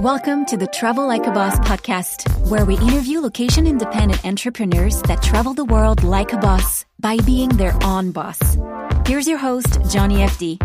Welcome to the Travel Like a Boss podcast, where we interview location independent entrepreneurs that travel the world like a boss by being their own boss. Here's your host, Johnny FD.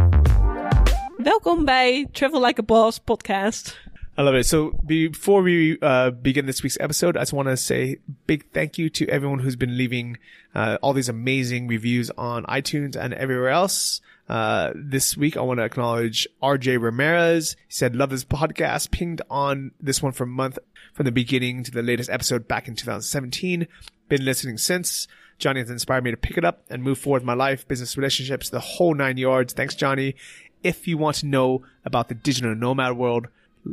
Welkom bij Travel Like a Boss podcast. I love it. So before we uh, begin this week's episode, I just want to say big thank you to everyone who's been leaving uh, all these amazing reviews on iTunes and everywhere else. Uh, this week, I want to acknowledge RJ Ramirez. He said, love this podcast, pinged on this one for a month from the beginning to the latest episode back in 2017. Been listening since. Johnny has inspired me to pick it up and move forward my life, business relationships, the whole nine yards. Thanks, Johnny. If you want to know about the digital nomad world,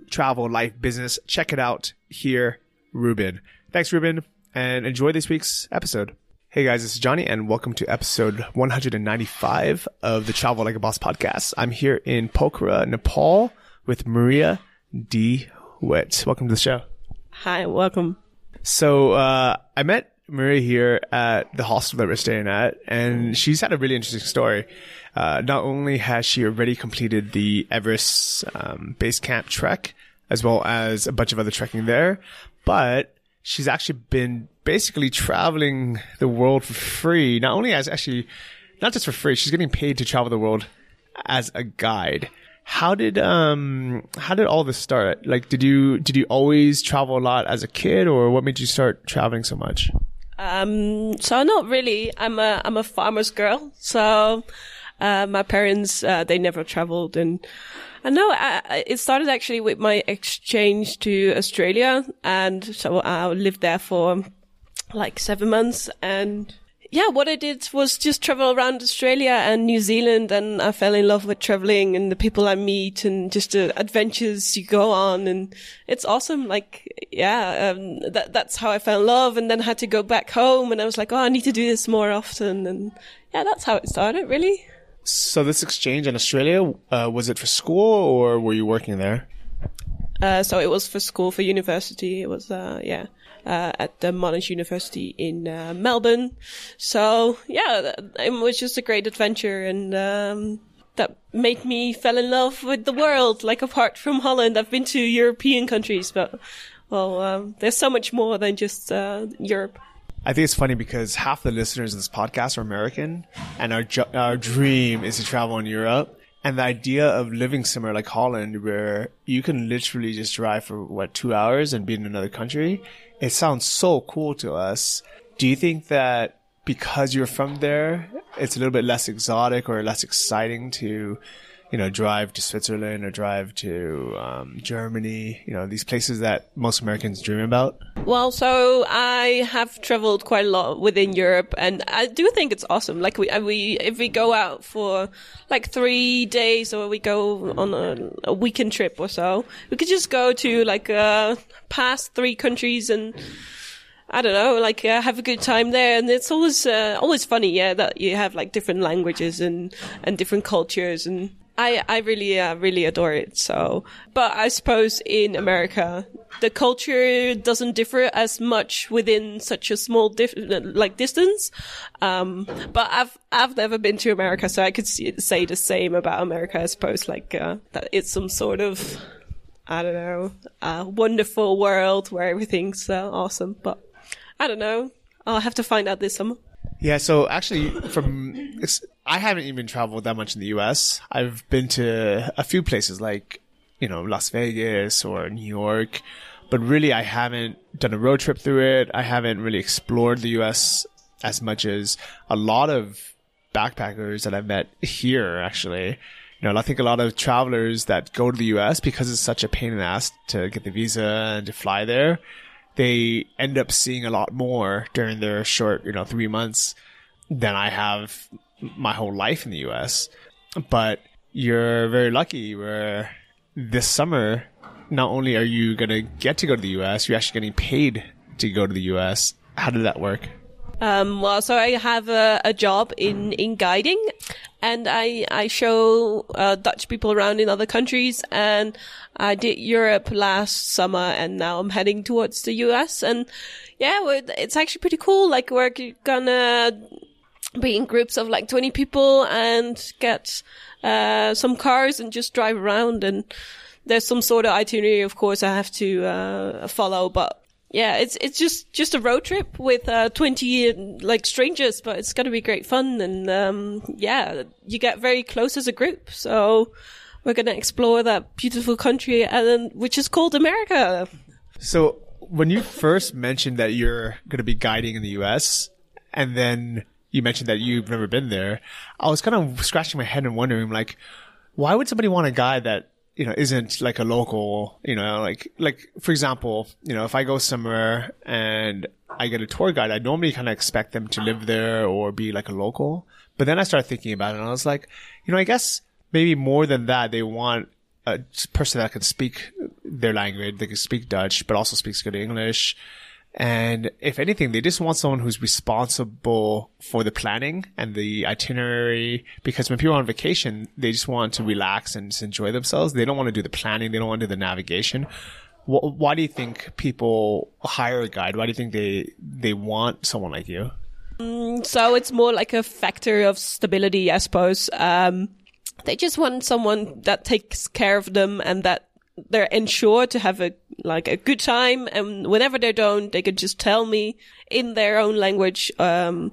travel, life, business, check it out here, Ruben. Thanks, Ruben, and enjoy this week's episode. Hey guys, this is Johnny and welcome to episode 195 of the Travel Like a Boss podcast. I'm here in Pokhara, Nepal with Maria D. Witt. Welcome to the show. Hi, welcome. So, uh, I met Maria here at the hostel that we're staying at and she's had a really interesting story. Uh, not only has she already completed the Everest, um, base camp trek as well as a bunch of other trekking there, but she's actually been basically traveling the world for free. Not only as actually, not just for free, she's getting paid to travel the world as a guide. How did um how did all this start? Like, did you did you always travel a lot as a kid, or what made you start traveling so much? Um, so not really. I'm a I'm a farmer's girl. So uh, my parents uh, they never traveled, and I know I, it started actually with my exchange to Australia, and so I lived there for like seven months, and yeah, what I did was just travel around Australia and New Zealand, and I fell in love with traveling and the people I meet and just the adventures you go on, and it's awesome. Like, yeah, um, that that's how I fell in love, and then had to go back home, and I was like, oh, I need to do this more often, and yeah, that's how it started, really. So this exchange in Australia, uh, was it for school or were you working there? Uh, so it was for school, for university. It was, uh, yeah, uh, at the Monash University in uh, Melbourne. So yeah, it was just a great adventure and, um, that made me fell in love with the world. Like apart from Holland, I've been to European countries, but well, um, there's so much more than just, uh, Europe. I think it's funny because half the listeners of this podcast are American, and our ju- our dream is to travel in Europe. And the idea of living somewhere like Holland, where you can literally just drive for what two hours and be in another country, it sounds so cool to us. Do you think that because you're from there, it's a little bit less exotic or less exciting to you know, drive to Switzerland or drive to um, Germany, you know, these places that most Americans dream about? Well, so I have traveled quite a lot within Europe, and I do think it's awesome. Like we, we, if we go out for like three days, or we go on a, a weekend trip or so, we could just go to like uh, past three countries and. I don't know, like uh, have a good time there, and it's always uh, always funny, yeah, that you have like different languages and and different cultures, and I, I really, uh, really adore it. So, but I suppose in America, the culture doesn't differ as much within such a small like distance. Um, but I've, I've never been to America, so I could say the same about America, I suppose, like, uh, that it's some sort of, I don't know, wonderful world where everything's uh, awesome. But I don't know. I'll have to find out this summer. Yeah, so actually, from I haven't even traveled that much in the U.S. I've been to a few places like you know Las Vegas or New York, but really I haven't done a road trip through it. I haven't really explored the U.S. as much as a lot of backpackers that I've met here. Actually, you know, I think a lot of travelers that go to the U.S. because it's such a pain in the ass to get the visa and to fly there they end up seeing a lot more during their short, you know, three months than I have my whole life in the US. But you're very lucky where this summer, not only are you going to get to go to the US, you're actually getting paid to go to the US. How did that work? Um, well, so I have a, a job in, in guiding and I, I show uh, Dutch people around in other countries. And I did Europe last summer and now I'm heading towards the US and yeah, it's actually pretty cool. Like we're gonna be in groups of like 20 people and get uh, some cars and just drive around. And there's some sort of itinerary, of course, I have to uh, follow, but yeah, it's it's just just a road trip with uh, twenty like strangers, but it's gonna be great fun, and um, yeah, you get very close as a group. So we're gonna explore that beautiful country, and which is called America. So when you first mentioned that you're to be guiding in the U.S. and then you mentioned that you've never been there, I was kind of scratching my head and wondering, like, why would somebody want a guide that you know isn't like a local? You know, like like for example, you know, if I go somewhere and I get a tour guide, I normally kind of expect them to live there or be like a local. But then I started thinking about it, and I was like, you know, I guess maybe more than that, they want a person that can speak their language, they can speak Dutch, but also speaks good English. And if anything, they just want someone who's responsible for the planning and the itinerary. Because when people are on vacation, they just want to relax and just enjoy themselves. They don't want to do the planning. They don't want to do the navigation. Why do you think people hire a guide? Why do you think they, they want someone like you? Mm, so it's more like a factor of stability, I suppose. Um, they just want someone that takes care of them and that they're ensured to have a like a good time and whenever they don't they could just tell me in their own language um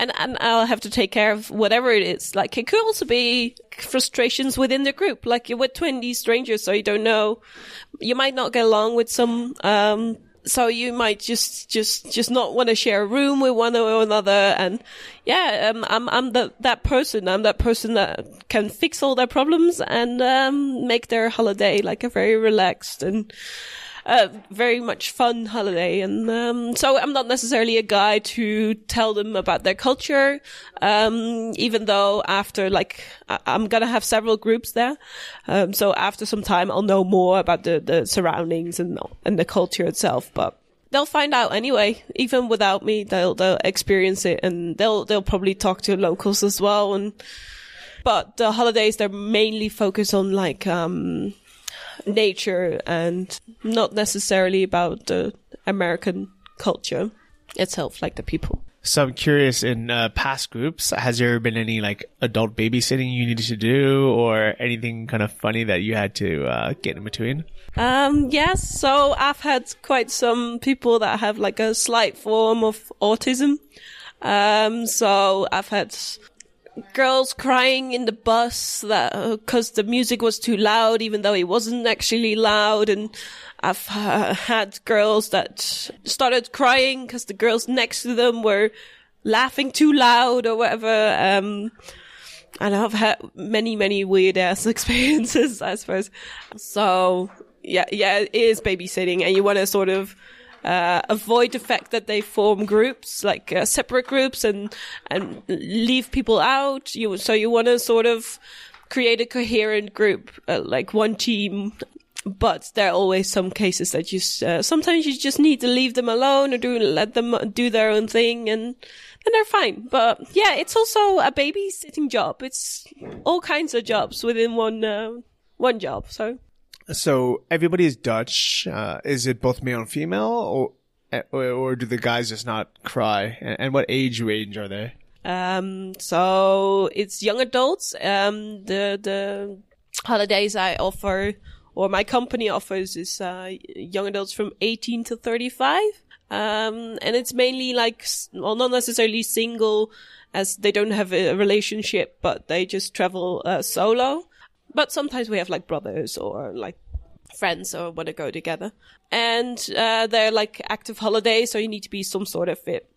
and and I'll have to take care of whatever it is. Like it could also be frustrations within the group. Like you're with 20 strangers, so you don't know. You might not get along with some um so you might just just just not want to share a room with one or another and yeah um, i'm i'm the, that person. I'm that person that can fix all their problems and um, make their holiday like a very relaxed and uh, very much fun holiday. And um, so I'm not necessarily a guy to tell them about their culture, um, even though after like I- am gonna have several groups there. Um, so after some time, I'll know more about the, the surroundings and and the culture itself. But they'll find out anyway. Even without me, they'll they'll experience it, and they'll they'll probably talk to locals as well. And but the holidays they're mainly focused on like um nature and not necessarily about the American culture itself, like the people. So I'm curious in uh, past groups, has there been any like adult babysitting you needed to do or anything kind of funny that you had to uh, get in between? Um, yes. So I've had quite some people that have like a slight form of autism. Um, so I've had girls crying in the bus that because the music was too loud, even though it wasn't actually loud. And I've uh, had girls that started crying because the girls next to them were laughing too loud or whatever. Um, and I've had many, many weird ass experiences, I suppose. So yeah, yeah, it is babysitting and you want to sort of uh, avoid the fact that they form groups, like uh, separate groups, and and leave people out. You so you want to sort of create a coherent group, uh, like one team. But there are always some cases that you uh, sometimes you just need to leave them alone or do let them do their own thing and and they're fine. But yeah, it's also a babysitting job. It's all kinds of jobs within one uh, one job. So so everybody is Dutch. Uh, is it both male and female, or, or do the guys just not cry? And, what age range are they? Um, so it's young adults. Um, the the holidays I offer, or my company offers, is uh, young adults from 18 to 35. Um, and it's mainly like, well, not necessarily single, as they don't have a relationship, but they just travel uh, solo. But sometimes we have like brothers or like friends or want to go together. And uh, they're like active holidays, so you need to be some sort of fit.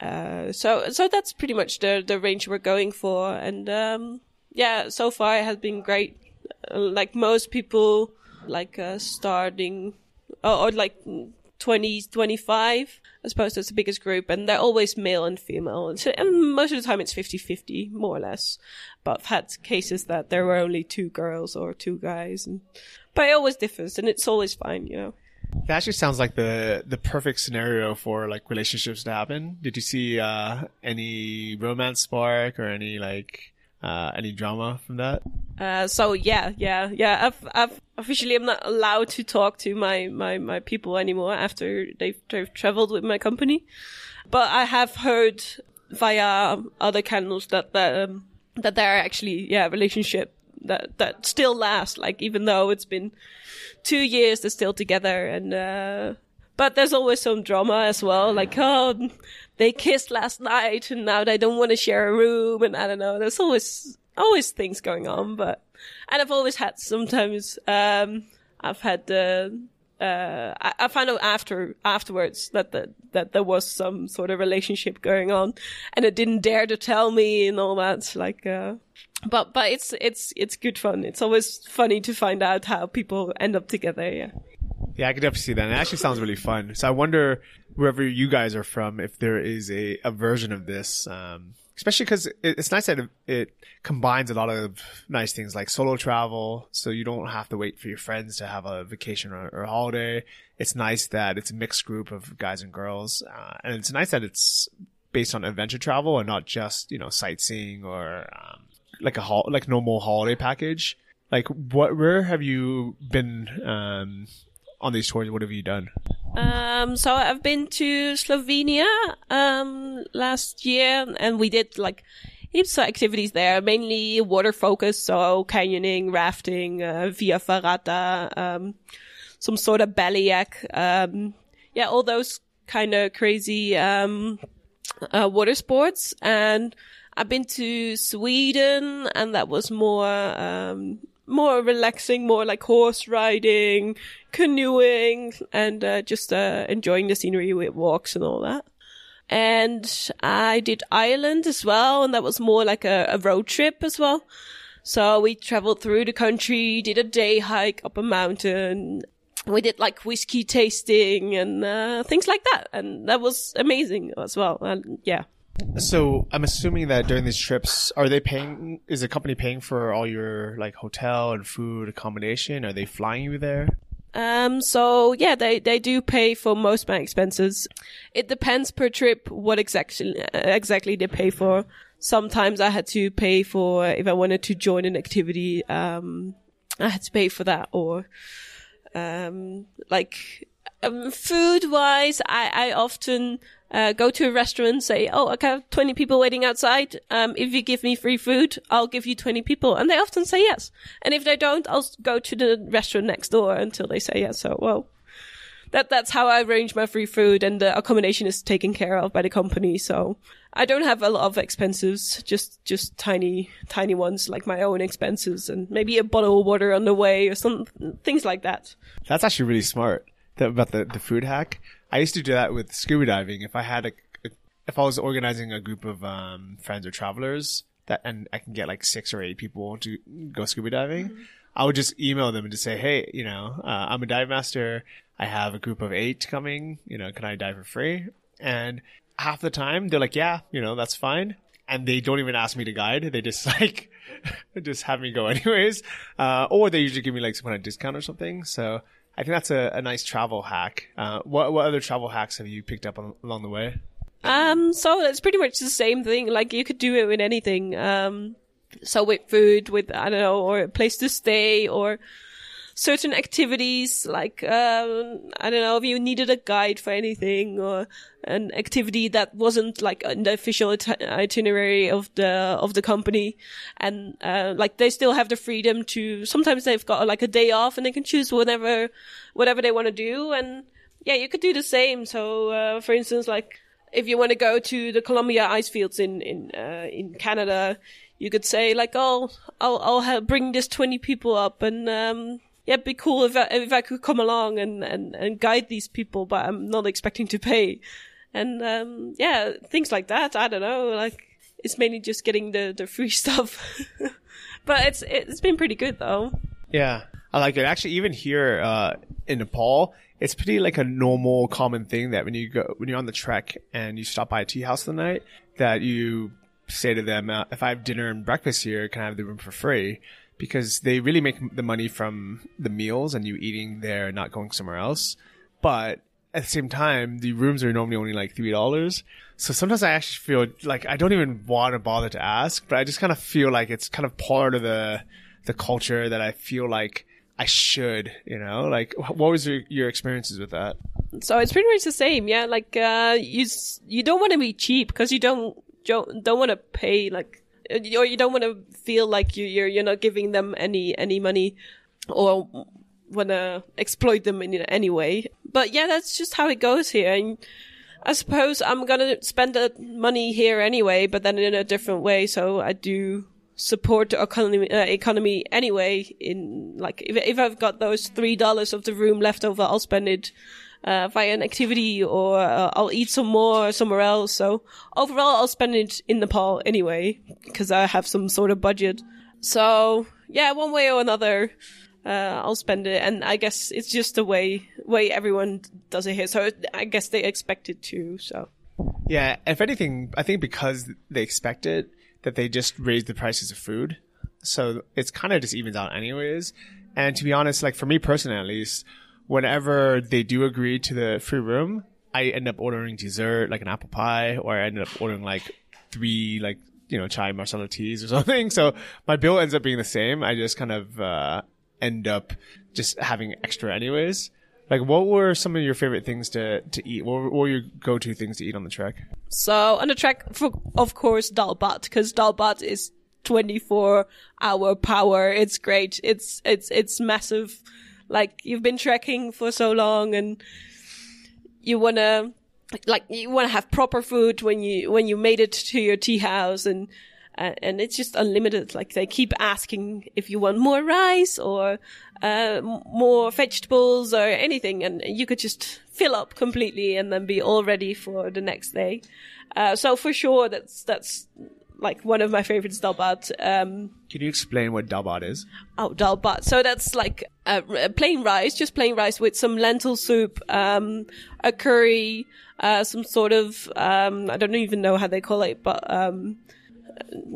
Uh, so so that's pretty much the the range we're going for. And um, yeah, so far it has been great. Uh, like most people, like uh, starting or, or like 20, 25. I suppose that's the biggest group, and they're always male and female. And, so, and most of the time it's 50-50, more or less. But I've had cases that there were only two girls or two guys, and but it always differs, and it's always fine, you know. That actually sounds like the the perfect scenario for like relationships to happen. Did you see uh, any romance spark or any like uh, any drama from that? Uh, so yeah, yeah, yeah. I've, I've officially I'm not allowed to talk to my, my, my people anymore after they've, they've traveled with my company. But I have heard via other channels that, that, um, that there are actually, yeah, relationship that that still last. Like even though it's been two years, they're still together, and uh, but there's always some drama as well. Like oh, they kissed last night, and now they don't want to share a room, and I don't know. There's always always things going on, but and I've always had sometimes um I've had the. Uh, I, I found out after afterwards that the, that there was some sort of relationship going on, and it didn't dare to tell me and all that. Like, uh, but but it's it's it's good fun. It's always funny to find out how people end up together. Yeah. Yeah, I could definitely see that. And it actually sounds really fun. So I wonder wherever you guys are from, if there is a, a version of this, um, especially because it's nice that it, combines a lot of nice things like solo travel. So you don't have to wait for your friends to have a vacation or, or a holiday. It's nice that it's a mixed group of guys and girls. Uh, and it's nice that it's based on adventure travel and not just, you know, sightseeing or, um, like a hol- like normal holiday package. Like what, where have you been, um, on these tours? What have you done? Um, so I've been to Slovenia um, last year, and we did like heaps of activities there, mainly water focused, so canyoning, rafting, uh, via ferrata, um, some sort of baliak, um, yeah, all those kind of crazy um, uh, water sports. And I've been to Sweden, and that was more um, more relaxing, more like horse riding, canoeing, and uh, just uh, enjoying the scenery with walks and all that. And I did Ireland as well, and that was more like a, a road trip as well. So we traveled through the country, did a day hike up a mountain. We did like whiskey tasting and uh, things like that, and that was amazing as well. And yeah, so I'm assuming that during these trips, are they paying? Is the company paying for all your like hotel and food accommodation? Are they flying you there? Um, so yeah, they, they do pay for most of my expenses. It depends per trip what exactly, exactly they pay for. Sometimes I had to pay for, if I wanted to join an activity, um, I had to pay for that or, um, like, um, food wise, I, I often, uh, go to a restaurant say, Oh, I have 20 people waiting outside. Um, if you give me free food, I'll give you 20 people. And they often say yes. And if they don't, I'll go to the restaurant next door until they say yes. So, well, that, that's how I arrange my free food and the accommodation is taken care of by the company. So I don't have a lot of expenses, just, just tiny, tiny ones like my own expenses and maybe a bottle of water on the way or some things like that. That's actually really smart about the, the food hack. I used to do that with scuba diving. If I had a, if I was organizing a group of um, friends or travelers that, and I can get like six or eight people to go scuba diving, mm-hmm. I would just email them and just say, hey, you know, uh, I'm a dive master. I have a group of eight coming. You know, can I dive for free? And half the time they're like, yeah, you know, that's fine. And they don't even ask me to guide. They just like, just have me go anyways. Uh, or they usually give me like some kind of discount or something. So I think that's a, a nice travel hack. Uh, what what other travel hacks have you picked up on, along the way? Um, so it's pretty much the same thing. Like you could do it with anything. Um, so with food, with I don't know, or a place to stay, or certain activities like um, I don't know if you needed a guide for anything or an activity that wasn't like in the official it- itinerary of the of the company, and uh, like they still have the freedom to. Sometimes they've got like a day off and they can choose whatever whatever they want to do, and yeah, you could do the same. So uh, for instance, like if you want to go to the Columbia ice fields in in uh, in Canada, you could say like, "Oh, I'll I'll bring this twenty people up, and um, yeah, it'd be cool if I, if I could come along and, and, and guide these people, but I'm not expecting to pay. And, um, yeah, things like that. I don't know. Like, it's mainly just getting the, the free stuff. but it's, it's been pretty good though. Yeah. I like it. Actually, even here, uh, in Nepal, it's pretty like a normal, common thing that when you go, when you're on the trek and you stop by a tea house the night, that you say to them, uh, if I have dinner and breakfast here, can I have the room for free? Because they really make the money from the meals and you eating there, not going somewhere else. But at the same time, the rooms are normally only like three dollars. So sometimes I actually feel like I don't even want to bother to ask, but I just kind of feel like it's kind of part of the the culture that I feel like I should, you know, like what was your, your experiences with that? So it's pretty much the same, yeah. Like uh, you you don't want to be cheap because you don't don't don't want to pay like or you don't want to feel like you, you're you're not giving them any any money or want to exploit them in any way. But yeah, that's just how it goes here. And I suppose I'm gonna spend the money here anyway, but then in a different way. So I do support the economy uh, economy anyway. In like if if I've got those three dollars of the room left over, I'll spend it. Uh, via an activity or uh, I'll eat some more somewhere else. So overall, I'll spend it in Nepal anyway because I have some sort of budget. So yeah, one way or another, uh, I'll spend it. And I guess it's just the way way everyone does it here. So I guess they expect it too. So Yeah, if anything, I think because they expect it, that they just raise the prices of food. So it's kind of just evens out anyways. And to be honest, like for me personally at least, whenever they do agree to the free room, I end up ordering dessert, like an apple pie, or I end up ordering like three, like, you know, chai masala teas or something. So my bill ends up being the same. I just kind of, uh, end up just having extra anyways. Like, what were some of your favorite things to, to eat? What were, what were your go-to things to eat on the trek? So on the track, for, of course, dal bhat, because dal bhat is 24 hour power. It's great. It's, it's, it's massive. Like you've been trekking for so long and you want to, like, you want to have proper food when you, when you made it to your tea house and, uh, and it's just unlimited. Like they keep asking if you want more rice or uh, more vegetables or anything, and you could just fill up completely and then be all ready for the next day. Uh, so for sure, that's that's like one of my favorites, dal bhat. Um, Can you explain what dal bhat is? Oh, dal bhat. So that's like uh, plain rice, just plain rice with some lentil soup, um, a curry, uh, some sort of um, I don't even know how they call it, but um,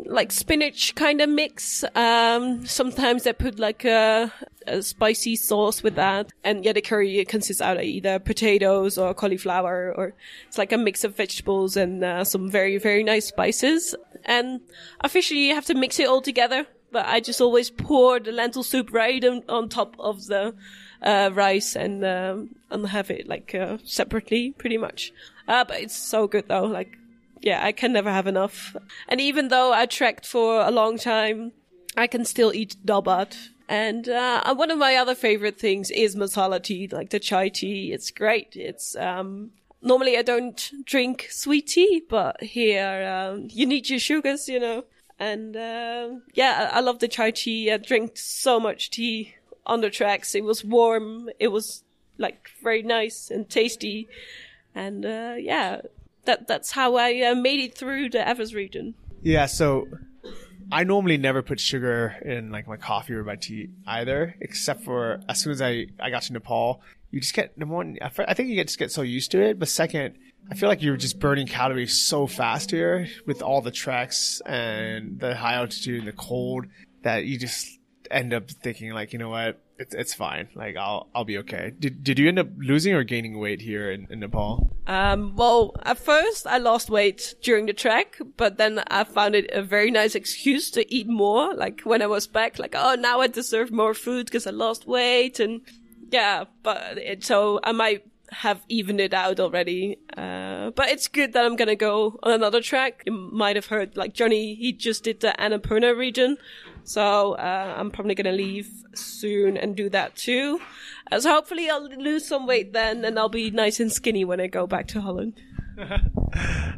like spinach kind of mix. Um, sometimes they put like a, a, spicy sauce with that. And yeah, the curry consists out of either potatoes or cauliflower or it's like a mix of vegetables and uh, some very, very nice spices. And officially you have to mix it all together. But I just always pour the lentil soup right on, on top of the uh, rice and um, and have it like uh, separately, pretty much. Uh, but it's so good though. Like yeah, I can never have enough. And even though I trekked for a long time, I can still eat dal bhat. And uh, one of my other favorite things is masala tea, like the chai tea. It's great. It's um, normally I don't drink sweet tea, but here um, you need your sugars, you know. And uh, yeah, I love the chai tea. I drink so much tea on the tracks. It was warm. It was like very nice and tasty. And uh, yeah, that that's how I uh, made it through the Everest region. Yeah, so I normally never put sugar in like my coffee or my tea either, except for as soon as I I got to Nepal, you just get number one. I think you get just get so used to it, but second, I feel like you're just burning calories so fast here with all the treks and the high altitude and the cold that you just end up thinking like, you know what, it's it's fine. Like I'll I'll be okay. Did did you end up losing or gaining weight here in, in Nepal? Um, well, at first I lost weight during the trek, but then I found it a very nice excuse to eat more. Like when I was back, like oh now I deserve more food because I lost weight and yeah. But it, so I might have evened it out already. Uh, but it's good that I'm gonna go on another track. You might have heard like Johnny, he just did the Annapurna region. So uh, I'm probably gonna leave soon and do that too. Uh, so hopefully I'll lose some weight then, and I'll be nice and skinny when I go back to Holland.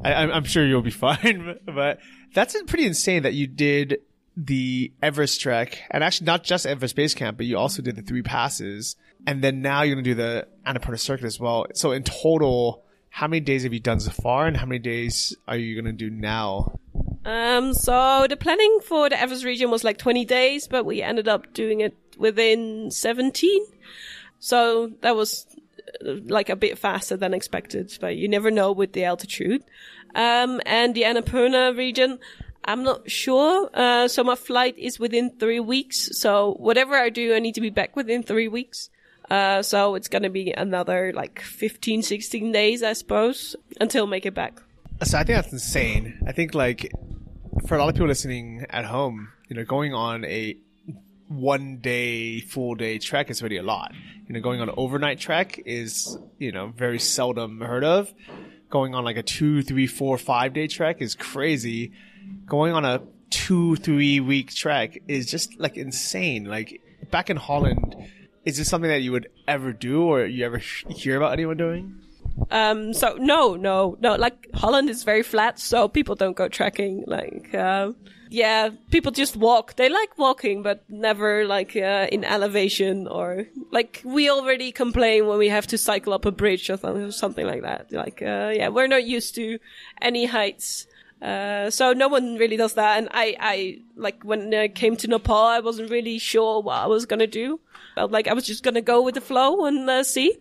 I, I'm sure you'll be fine, but that's pretty insane that you did the Everest trek, and actually not just Everest Base Camp, but you also did the three passes, and then now you're gonna do the Annapurna Circuit as well. So in total, how many days have you done so far, and how many days are you gonna do now? Um, so the planning for the Everest region was like 20 days, but we ended up doing it within 17. So that was uh, like a bit faster than expected, but you never know with the altitude. Um, and the Annapurna region, I'm not sure. Uh, so my flight is within three weeks. So whatever I do, I need to be back within three weeks. Uh, so it's going to be another like 15, 16 days, I suppose, until make it back. So I think that's insane. I think like for a lot of people listening at home, you know, going on a one day, full day trek is already a lot. You know, going on an overnight trek is, you know, very seldom heard of. Going on like a two, three, four, five day trek is crazy. Going on a two, three week trek is just like insane. Like back in Holland, is this something that you would ever do or you ever hear about anyone doing? Um, so no, no, no. Like Holland is very flat, so people don't go trekking. Like, uh, yeah, people just walk. They like walking, but never like uh, in elevation or like we already complain when we have to cycle up a bridge or something like that. Like, uh, yeah, we're not used to any heights. Uh, so no one really does that. And I, I, like when I came to Nepal, I wasn't really sure what I was gonna do. Felt like I was just gonna go with the flow and uh, see.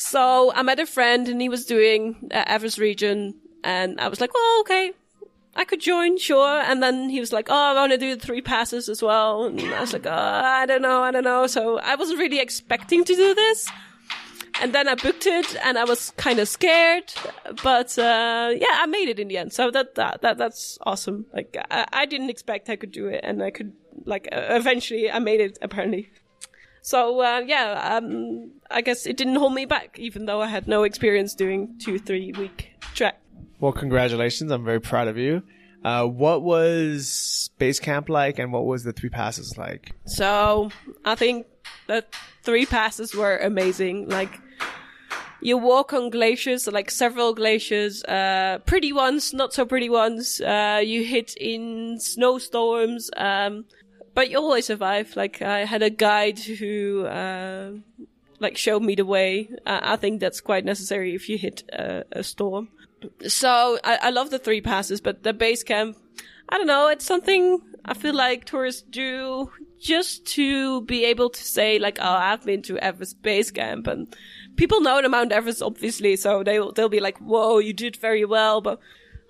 So I met a friend and he was doing uh, Everest region and I was like, well, okay, I could join, sure. And then he was like, oh, I want to do the three passes as well. And I was like, oh, I don't know, I don't know. So I wasn't really expecting to do this. And then I booked it and I was kind of scared, but, uh, yeah, I made it in the end. So that, that, that that's awesome. Like, I, I didn't expect I could do it and I could, like, uh, eventually I made it apparently. So uh, yeah, um, I guess it didn't hold me back, even though I had no experience doing two, three week trek. Well, congratulations! I'm very proud of you. Uh, what was base camp like, and what was the three passes like? So I think the three passes were amazing. Like you walk on glaciers, like several glaciers, uh, pretty ones, not so pretty ones. Uh, you hit in snowstorms. Um, but you always survive. Like I had a guide who uh, like showed me the way. I think that's quite necessary if you hit a, a storm. So I, I love the three passes, but the base camp, I don't know. It's something I feel like tourists do just to be able to say like, oh, I've been to Everest base camp and people know the Mount Everest obviously, so they'll they'll be like, whoa, you did very well, but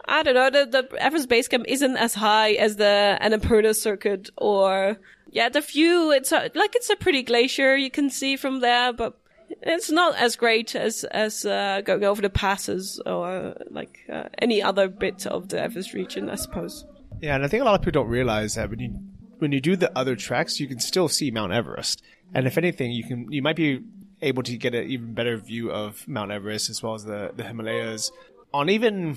I don't know, the, the Everest Base Camp isn't as high as the Annapurna circuit or, yeah, the view, it's a, like, it's a pretty glacier you can see from there, but it's not as great as, as, uh, going over the passes or, like, uh, any other bit of the Everest region, I suppose. Yeah, and I think a lot of people don't realize that when you, when you do the other tracks, you can still see Mount Everest. And if anything, you can, you might be able to get an even better view of Mount Everest as well as the, the Himalayas on even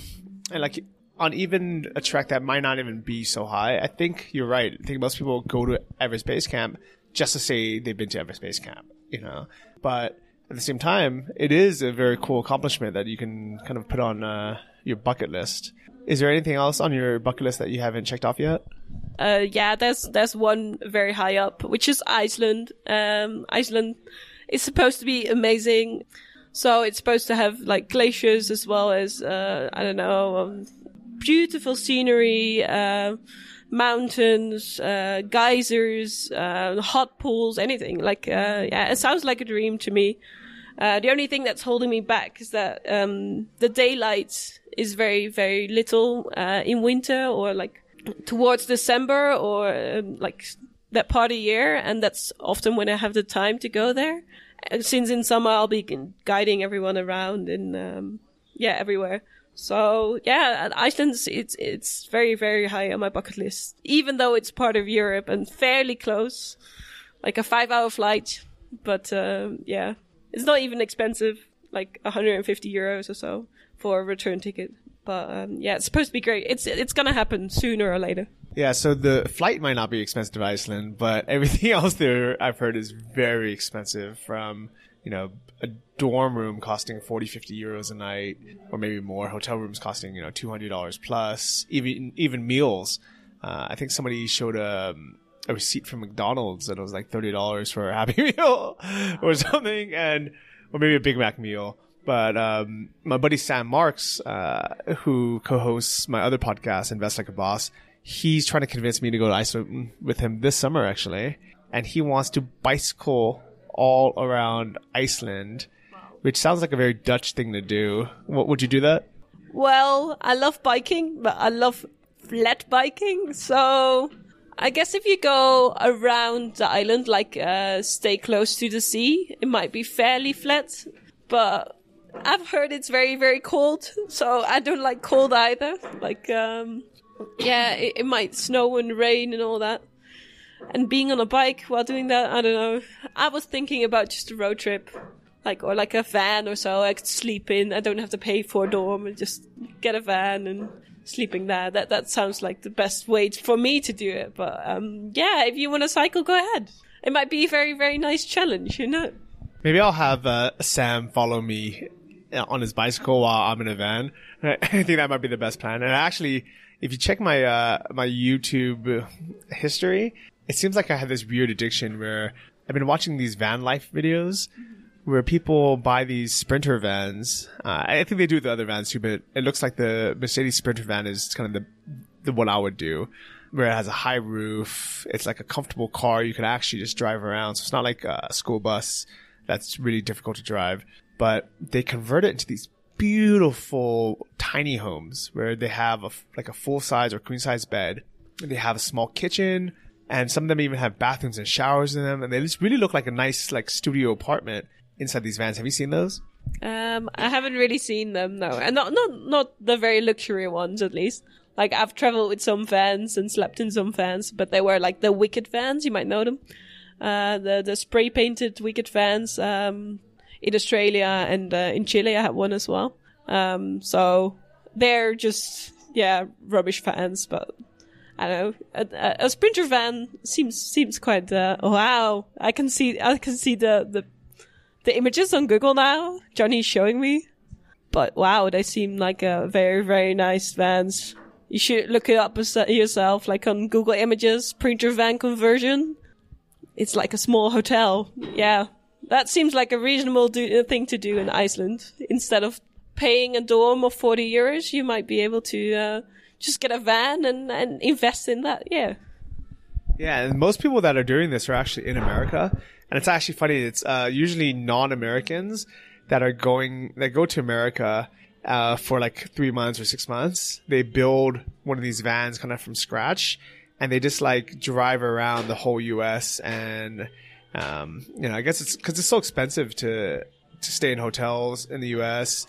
and like on even a track that might not even be so high, I think you're right. I think most people go to Everest Base Camp just to say they've been to Everest Base Camp, you know. But at the same time, it is a very cool accomplishment that you can kind of put on uh, your bucket list. Is there anything else on your bucket list that you haven't checked off yet? Uh, yeah, there's there's one very high up, which is Iceland. Um, Iceland is supposed to be amazing. So it's supposed to have like glaciers as well as, uh, I don't know, um, beautiful scenery, uh, mountains, uh, geysers, uh, hot pools, anything. Like, uh, yeah, it sounds like a dream to me. Uh, the only thing that's holding me back is that, um, the daylight is very, very little, in winter or like towards December or um, like that part of year. And that's often when I have the time to go there since in summer I'll be guiding everyone around in um, yeah everywhere. So yeah, Iceland's it's it's very very high on my bucket list, even though it's part of Europe and fairly close, like a five hour flight. But um, yeah, it's not even expensive, like 150 euros or so for a return ticket. But um, yeah, it's supposed to be great. It's it's gonna happen sooner or later. Yeah, so the flight might not be expensive to Iceland, but everything else there I've heard is very expensive from, you know, a dorm room costing 40, 50 euros a night, or maybe more, hotel rooms costing, you know, $200 plus, even, even meals. Uh, I think somebody showed a, a receipt from McDonald's and it was like $30 for a Happy Meal or something, and, or maybe a Big Mac meal. But um, my buddy Sam Marks, uh, who co-hosts my other podcast, Invest Like a Boss, he's trying to convince me to go to Iceland with him this summer, actually. And he wants to bicycle all around Iceland, which sounds like a very Dutch thing to do. What, would you do that? Well, I love biking, but I love flat biking. So I guess if you go around the island, like uh, stay close to the sea, it might be fairly flat. But I've heard it's very, very cold. So I don't like cold either. Like, um, yeah, it, it might snow and rain and all that. And being on a bike while doing that, I don't know. I was thinking about just a road trip, like or like a van or so. I could sleep in. I don't have to pay for a dorm and just get a van and sleeping there. That that sounds like the best way for me to do it. But um, yeah, if you want to cycle, go ahead. It might be a very very nice challenge, you know. Maybe I'll have uh, Sam follow me uh, on his bicycle while I'm in a van. I think that might be the best plan. And actually, if you check my uh, my YouTube history, it seems like I have this weird addiction where I've been watching these van life videos where people buy these Sprinter vans. Uh, I think they do the other vans too, but it looks like the Mercedes Sprinter van is kind of the the one I would do, where it has a high roof. It's like a comfortable car you can actually just drive around. So it's not like a school bus that's really difficult to drive. But they convert it into these beautiful tiny homes where they have a, like a full size or queen size bed. They have a small kitchen and some of them even have bathrooms and showers in them. And they just really look like a nice like studio apartment inside these vans. Have you seen those? Um, I haven't really seen them, no, and not not not the very luxury ones, at least. Like I've traveled with some vans and slept in some vans, but they were like the wicked vans. You might know them, uh, the the spray painted wicked vans. Um, in Australia and uh, in Chile, I had one as well. Um, so they're just yeah rubbish fans, but I don't know. A, a, sprinter van seems seems quite uh, wow. I can see I can see the the the images on Google now. Johnny's showing me, but wow, they seem like a very very nice vans. You should look it up yourself, like on Google Images, sprinter van conversion. It's like a small hotel. Yeah, that seems like a reasonable do- uh, thing to do in Iceland. Instead of paying a dorm of 40 euros, you might be able to uh, just get a van and, and invest in that. Yeah. Yeah, and most people that are doing this are actually in America. And it's actually funny. It's uh, usually non-Americans that are going, that go to America uh, for like three months or six months. They build one of these vans kind of from scratch and they just like drive around the whole U.S. and um, you know, I guess it's because it's so expensive to to stay in hotels in the U.S.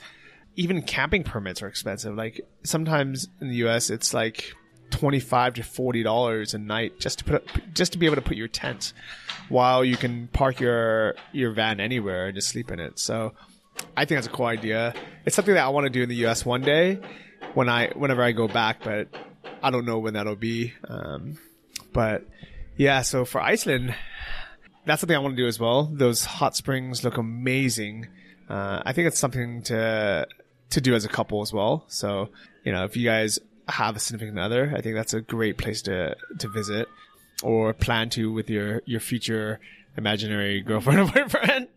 Even camping permits are expensive. Like sometimes in the U.S., it's like twenty five to forty dollars a night just to put up, just to be able to put your tent, while you can park your your van anywhere and just sleep in it. So, I think that's a cool idea. It's something that I want to do in the U.S. one day when I whenever I go back, but I don't know when that'll be. Um, but yeah, so for Iceland, that's something I want to do as well. Those hot springs look amazing. Uh, I think it's something to to do as a couple as well. So you know, if you guys have a significant other, I think that's a great place to to visit or plan to with your your future imaginary girlfriend or boyfriend.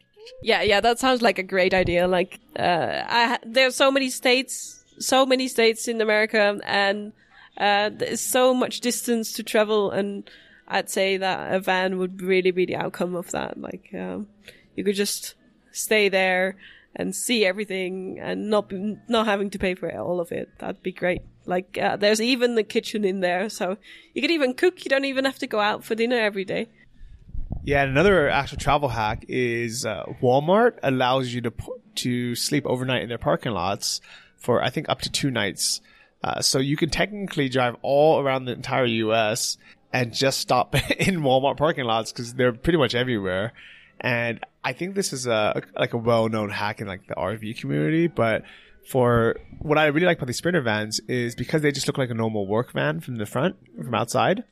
Yeah, yeah, that sounds like a great idea. Like, uh, I there's so many states, so many states in America, and uh, there's so much distance to travel and I'd say that a van would really be the outcome of that. Like, um, you could just stay there and see everything and not be, not having to pay for all of it. That'd be great. Like, uh, there's even the kitchen in there, so you could even cook. You don't even have to go out for dinner every day. Yeah, another actual travel hack is uh, Walmart allows you to to sleep overnight in their parking lots for I think up to two nights. Uh, so you can technically drive all around the entire U.S and just stop in Walmart parking lots because they're pretty much everywhere. And I think this is a like a well known hack in like the RV community, but for what I really like about these sprinter vans is because they just look like a normal work van from the front, from outside,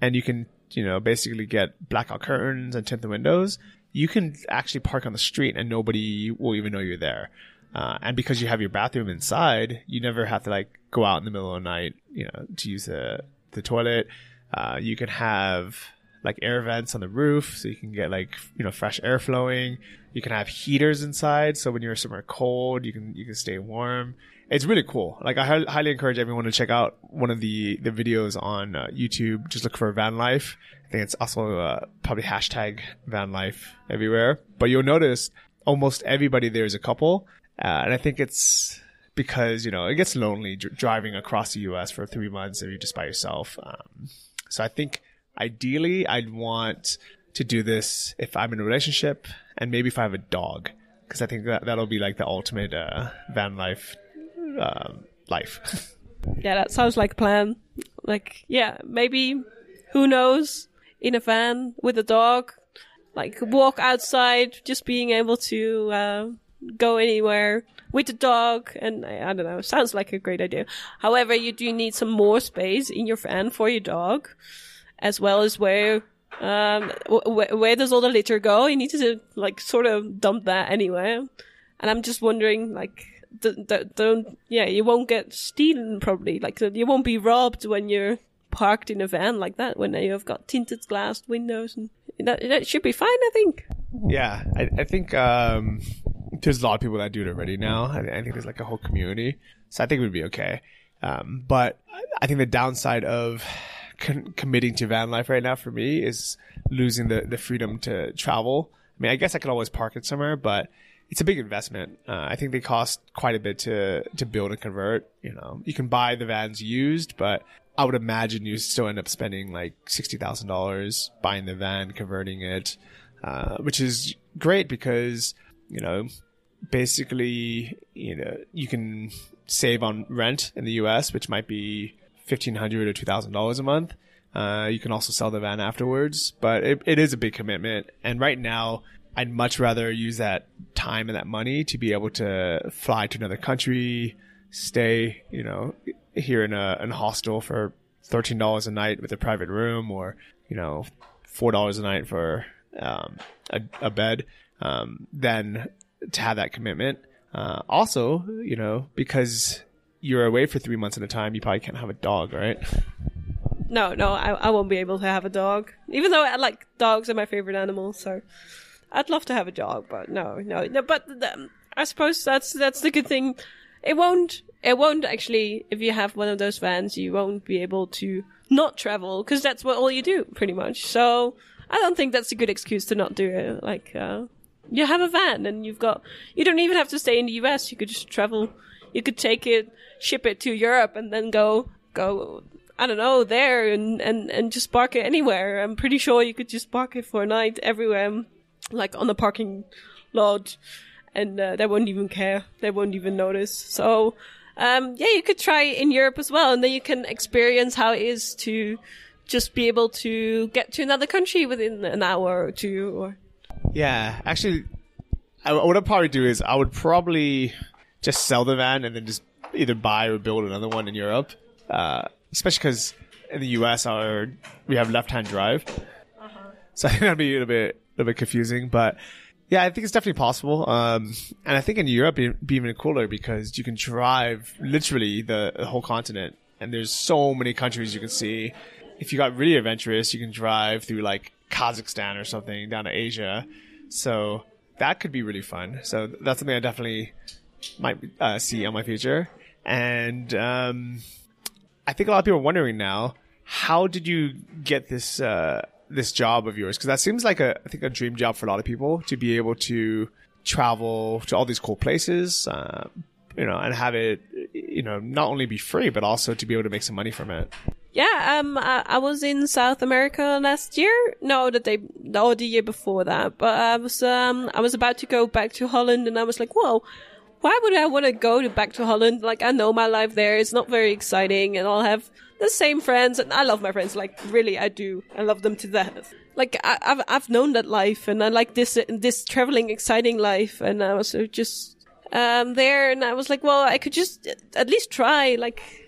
and you can you know basically get blackout curtains and tint the windows. You can actually park on the street and nobody will even know you're there. Uh, and because you have your bathroom inside, you never have to like go out in the middle of the night, you know, to use the the toilet. Uh, you can have like air vents on the roof so you can get like you know fresh air flowing. You can have heaters inside so when you're somewhere cold you can you can stay warm. It's really cool. Like i h- highly encourage everyone to check out one of the the videos on uh, youtube. Just look for van life. I think it's also uh, probably hashtag van life everywhere. But you'll notice almost everybody there is a couple. Uh, and i think it's because you know it gets lonely dr- driving across the us for three months if you're just by yourself. Um, so I think ideally I'd want to do this if I'm in a relationship and maybe if I have a dog because I think that that'll be like the ultimate uh, van life um, life. yeah, that sounds like a plan. Like, yeah, maybe who knows in a van with a dog, like walk outside, just being able to uh, go anywhere with the dog, and I, I don't know, sounds like a great idea. However, you do need some more space in your van for your dog, as well as where um wh- where does all the litter go? You need to like sort of dump that anywhere, and I'm just wondering like. d- d- don't yeah you won't get stolen probably like you won't be robbed when you're parked in a van like that when you've got tinted glass windows and that, that should be fine i think Yeah, I, I think um, there's a lot of people that do it already now. I, I think there's like a whole community, so I think it would be okay. Um, but I think the downside of con- committing to van life right now for me is losing the the freedom to travel. I mean, I guess I could always park it somewhere, but it's a big investment. Uh, I think they cost quite a bit to to build and convert. You know, you can buy the vans used, but I would imagine you still end up spending like sixty thousand dollars buying the van, converting it, uh, which is great because you know basically you know you can save on rent in the U.S., which might be fifteen hundred or two thousand dollars a month. Uh, you can also sell the van afterwards, but it, it is a big commitment. And right now, I'd much rather use that time and that money to be able to fly to another country, stay, you know, here in a, in a hostel for thirteen dollars a night with a private room, or you know, four dollars a night for um, a, a bed, um, than to have that commitment. Uh, also, you know, because you're away for three months at a time, you probably can't have a dog, right? no no I, I won't be able to have a dog even though i like dogs are my favorite animal so i'd love to have a dog but no no no but i suppose that's that's the good thing it won't it won't actually if you have one of those vans you won't be able to not travel because that's what all you do pretty much so i don't think that's a good excuse to not do it like uh you have a van and you've got you don't even have to stay in the us you could just travel you could take it ship it to europe and then go go i don't know there and and and just park it anywhere. I'm pretty sure you could just park it for a night everywhere like on the parking lot and uh, they won't even care. They won't even notice. So um yeah you could try in europe as well and then you can experience how it is to just be able to get to another country within an hour or two or Yeah, actually, I, what I'd probably do is I would probably just sell the van and then just either buy or build another one in Europe. Uh, especially because in the US, our we have left-hand drive, so I think that'd be a little bit, a little bit confusing. But yeah, I think it's definitely possible. Um, and I think in Europe it'd be even cooler because you can drive literally the, the whole continent, and there's so many countries you can see. If you got really adventurous, you can drive through like Kazakhstan or something down to Asia. So that could be really fun. So that's something I definitely might uh, see on my future. And um, I think a lot of people are wondering now, how did you get this uh, this job of yours? Because that seems like a I think a dream job for a lot of people to be able to travel to all these cool places, uh, you know, and have it, you know, not only be free but also to be able to make some money from it. Yeah, um, I, I was in South America last year. No, the day, or the year before that. But I was, um, I was about to go back to Holland, and I was like, "Whoa, why would I want to go to back to Holland? Like, I know my life there; it's not very exciting, and I'll have the same friends, and I love my friends. Like, really, I do. I love them to death. Like, I, I've I've known that life, and I like this this traveling, exciting life, and I was just um there, and I was like, well, I could just at least try, like."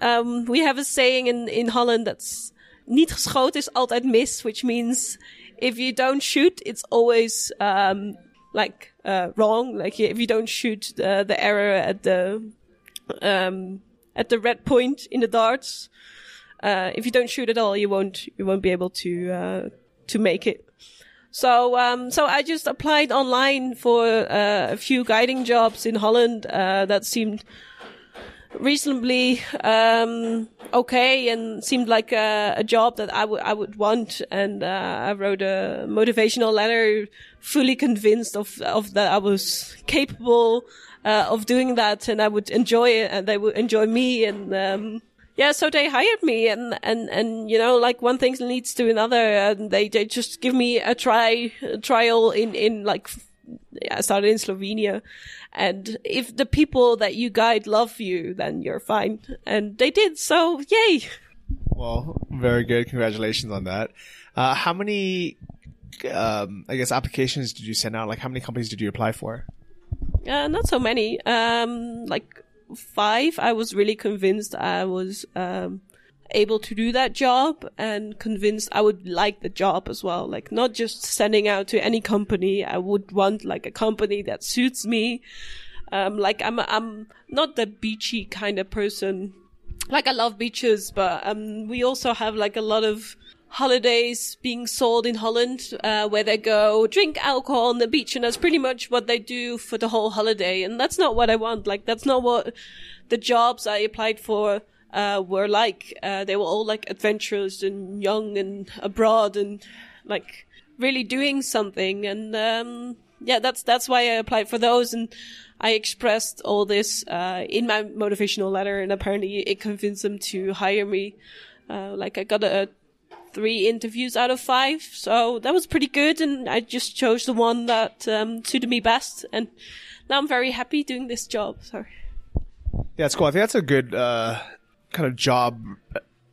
Um, we have a saying in, in Holland that's niet geschoten is altijd mis, which means if you don't shoot, it's always um, like uh, wrong. Like if you don't shoot the, the arrow at the um, at the red point in the darts, uh, if you don't shoot at all, you won't you won't be able to uh, to make it. So um, so I just applied online for uh, a few guiding jobs in Holland uh, that seemed reasonably um, okay and seemed like a, a job that I would I would want. And uh, I wrote a motivational letter, fully convinced of of that I was capable uh, of doing that, and I would enjoy it, and they would enjoy me, and. Um, yeah, so they hired me and, and, and, you know, like one thing leads to another and they, they just give me a try, a trial in, in like, I started in Slovenia. And if the people that you guide love you, then you're fine. And they did. So yay. Well, very good. Congratulations on that. Uh, how many, um, I guess, applications did you send out? Like, how many companies did you apply for? Uh, not so many. Um, like five. I was really convinced I was um, able to do that job, and convinced I would like the job as well. Like not just sending out to any company. I would want like a company that suits me. Um, like I'm, I'm not the beachy kind of person. Like I love beaches, but um, we also have like a lot of holidays being sold in Holland, uh, where they go drink alcohol on the beach, and that's pretty much what they do for the whole holiday. And that's not what I want. Like that's not what the jobs I applied for uh, were like. Uh, they were all like adventurous and young and abroad and like really doing something. And um, yeah, that's that's why I applied for those. And I expressed all this uh, in my motivational letter, and apparently it convinced them to hire me. Uh, like I got a three interviews out of five. So that was pretty good. And I just chose the one that um, suited me best. And now I'm very happy doing this job. So. Yeah, it's cool. I think that's a good uh, kind of job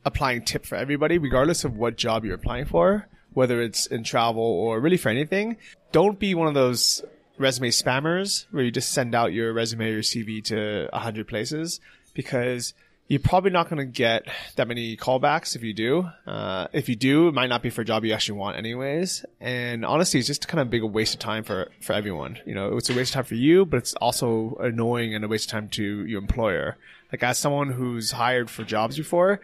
applying tip for everybody, regardless of what job you're applying for, whether it's in travel or really for anything. Don't be one of those resume spammers where you just send out your resume or your CV to a hundred places because you're probably not going to get that many callbacks if you do. Uh, if you do, it might not be for a job you actually want anyways. And honestly, it's just kind of a big waste of time for, for everyone. You know, it's a waste of time for you, but it's also annoying and a waste of time to your employer. Like as someone who's hired for jobs before,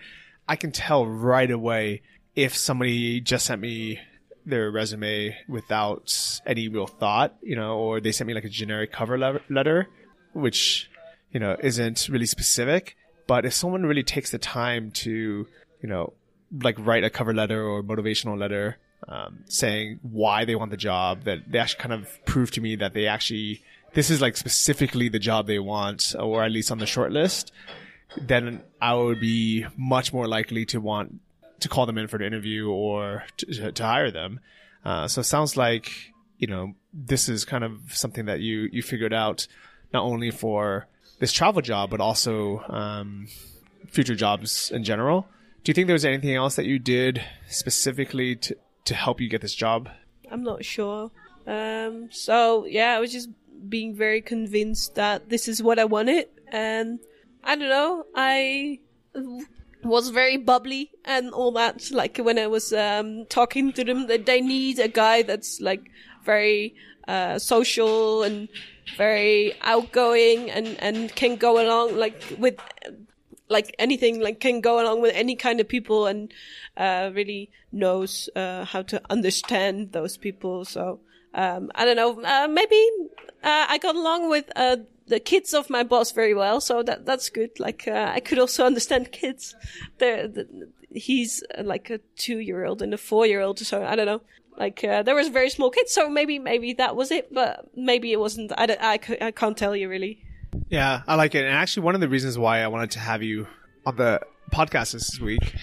I can tell right away if somebody just sent me their resume without any real thought, you know, or they sent me like a generic cover le- letter, which, you know, isn't really specific but if someone really takes the time to, you know, like write a cover letter or motivational letter, um, saying why they want the job, that they actually kind of prove to me that they actually, this is like specifically the job they want, or at least on the short list, then I would be much more likely to want to call them in for an interview or to, to hire them. Uh, so it sounds like, you know, this is kind of something that you, you figured out not only for this travel job, but also um, future jobs in general. Do you think there was anything else that you did specifically to to help you get this job? I'm not sure. Um, so yeah, I was just being very convinced that this is what I wanted, and I don't know, I was very bubbly and all that. Like when I was um, talking to them, that they need a guy that's like very uh, social and very outgoing and, and can go along like with like anything like can go along with any kind of people and uh, really knows uh, how to understand those people. So um, I don't know. Uh, maybe uh, I got along with uh, the kids of my boss very well, so that that's good. Like I could also understand kids. They're, the, he's like a two year old and a four year old, so I don't know. Like uh, there was very small kids, so maybe maybe that was it, but maybe it wasn't. I, I, I can't tell you really. Yeah, I like it. And actually, one of the reasons why I wanted to have you on the podcast this week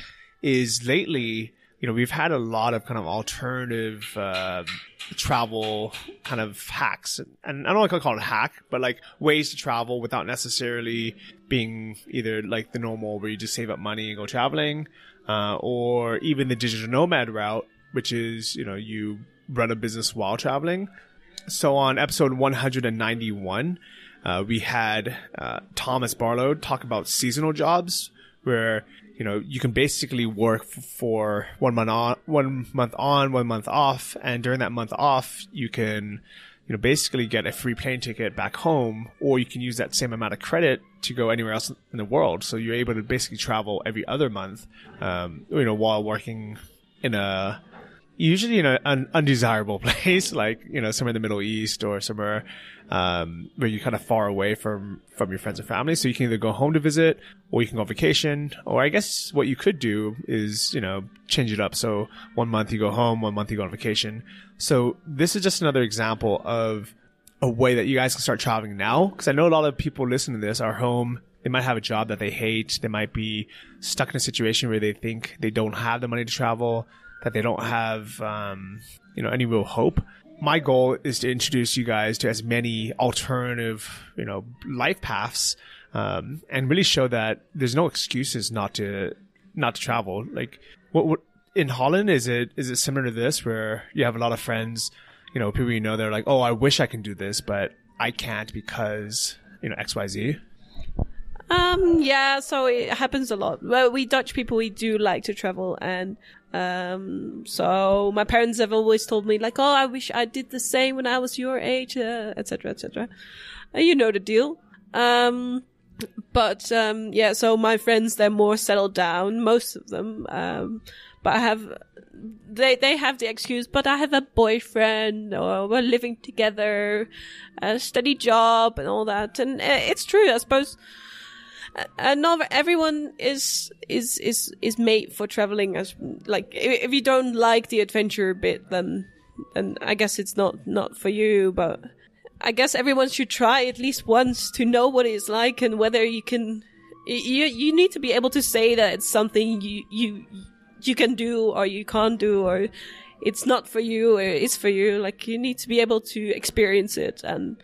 is lately, you know, we've had a lot of kind of alternative uh, travel kind of hacks, and I don't want to call it a hack, but like ways to travel without necessarily being either like the normal where you just save up money and go traveling, uh, or even the digital nomad route which is, you know, you run a business while traveling. So on episode 191, uh, we had uh, Thomas Barlow talk about seasonal jobs, where you know you can basically work for one month on, one month on, one month off, and during that month off, you can you know basically get a free plane ticket back home, or you can use that same amount of credit to go anywhere else in the world. So you're able to basically travel every other month, um, you know, while working in a usually in an undesirable place, like you know somewhere in the Middle East or somewhere um, where you're kind of far away from from your friends and family. So you can either go home to visit, or you can go on vacation, or I guess what you could do is you know change it up. So one month you go home, one month you go on vacation. So this is just another example of a way that you guys can start traveling now. Because I know a lot of people listening to this are home. They might have a job that they hate. They might be stuck in a situation where they think they don't have the money to travel that they don't have, um, you know, any real hope. My goal is to introduce you guys to as many alternative, you know, life paths, um, and really show that there's no excuses not to not to travel. Like, what, what in Holland is it is it similar to this where you have a lot of friends, you know, people you know they're like, oh, I wish I can do this, but I can't because you know X Y Z. Um, yeah, so it happens a lot. Well, we Dutch people, we do like to travel, and um, so my parents have always told me like, "Oh, I wish I did the same when I was your age," etc., uh, etc. Et uh, you know the deal. Um, but um, yeah, so my friends they're more settled down, most of them. Um, but I have they they have the excuse, but I have a boyfriend or we're living together, a steady job and all that, and uh, it's true, I suppose and not everyone is is is is made for traveling as like if you don't like the adventure bit then then I guess it's not not for you but I guess everyone should try at least once to know what it's like and whether you can you you need to be able to say that it's something you you you can do or you can't do or it's not for you or it's for you. Like you need to be able to experience it and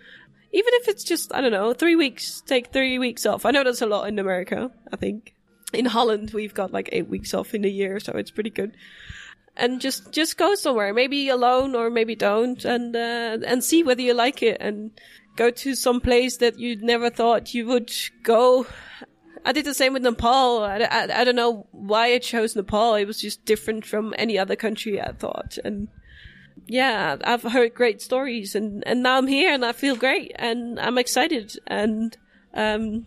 even if it's just, I don't know, three weeks, take three weeks off. I know that's a lot in America, I think. In Holland, we've got like eight weeks off in a year, so it's pretty good. And just, just go somewhere, maybe alone or maybe don't, and, uh, and see whether you like it and go to some place that you never thought you would go. I did the same with Nepal. I, I, I don't know why I chose Nepal. It was just different from any other country I thought. And yeah, I've heard great stories and, and now I'm here and I feel great and I'm excited and, um,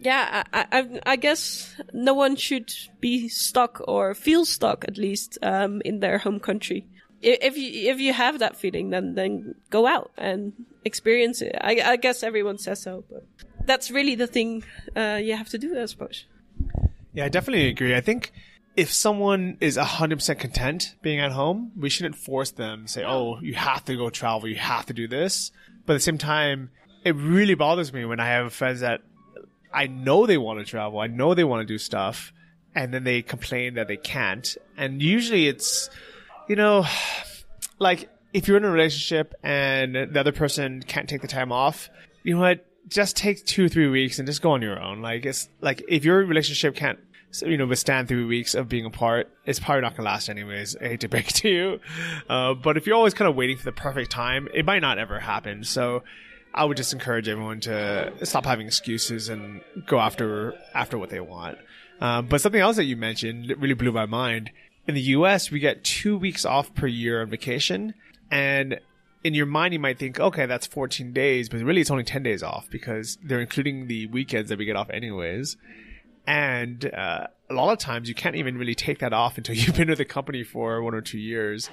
yeah, I, I, I guess no one should be stuck or feel stuck at least, um, in their home country. If you, if you have that feeling, then, then go out and experience it. I, I guess everyone says so, but that's really the thing, uh, you have to do, I suppose. Yeah, I definitely agree. I think, if someone is 100% content being at home, we shouldn't force them, say, oh, you have to go travel, you have to do this. But at the same time, it really bothers me when I have friends that I know they want to travel, I know they want to do stuff, and then they complain that they can't. And usually it's, you know, like if you're in a relationship and the other person can't take the time off, you know what? Just take two or three weeks and just go on your own. Like it's like if your relationship can't so, you know, withstand three weeks of being apart, it's probably not going to last anyways. I hate to break to you. Uh, but if you're always kind of waiting for the perfect time, it might not ever happen. So I would just encourage everyone to stop having excuses and go after, after what they want. Um, but something else that you mentioned really blew my mind. In the US, we get two weeks off per year on vacation. And in your mind, you might think, okay, that's 14 days, but really it's only 10 days off because they're including the weekends that we get off anyways. And uh, a lot of times you can't even really take that off until you've been with the company for one or two years.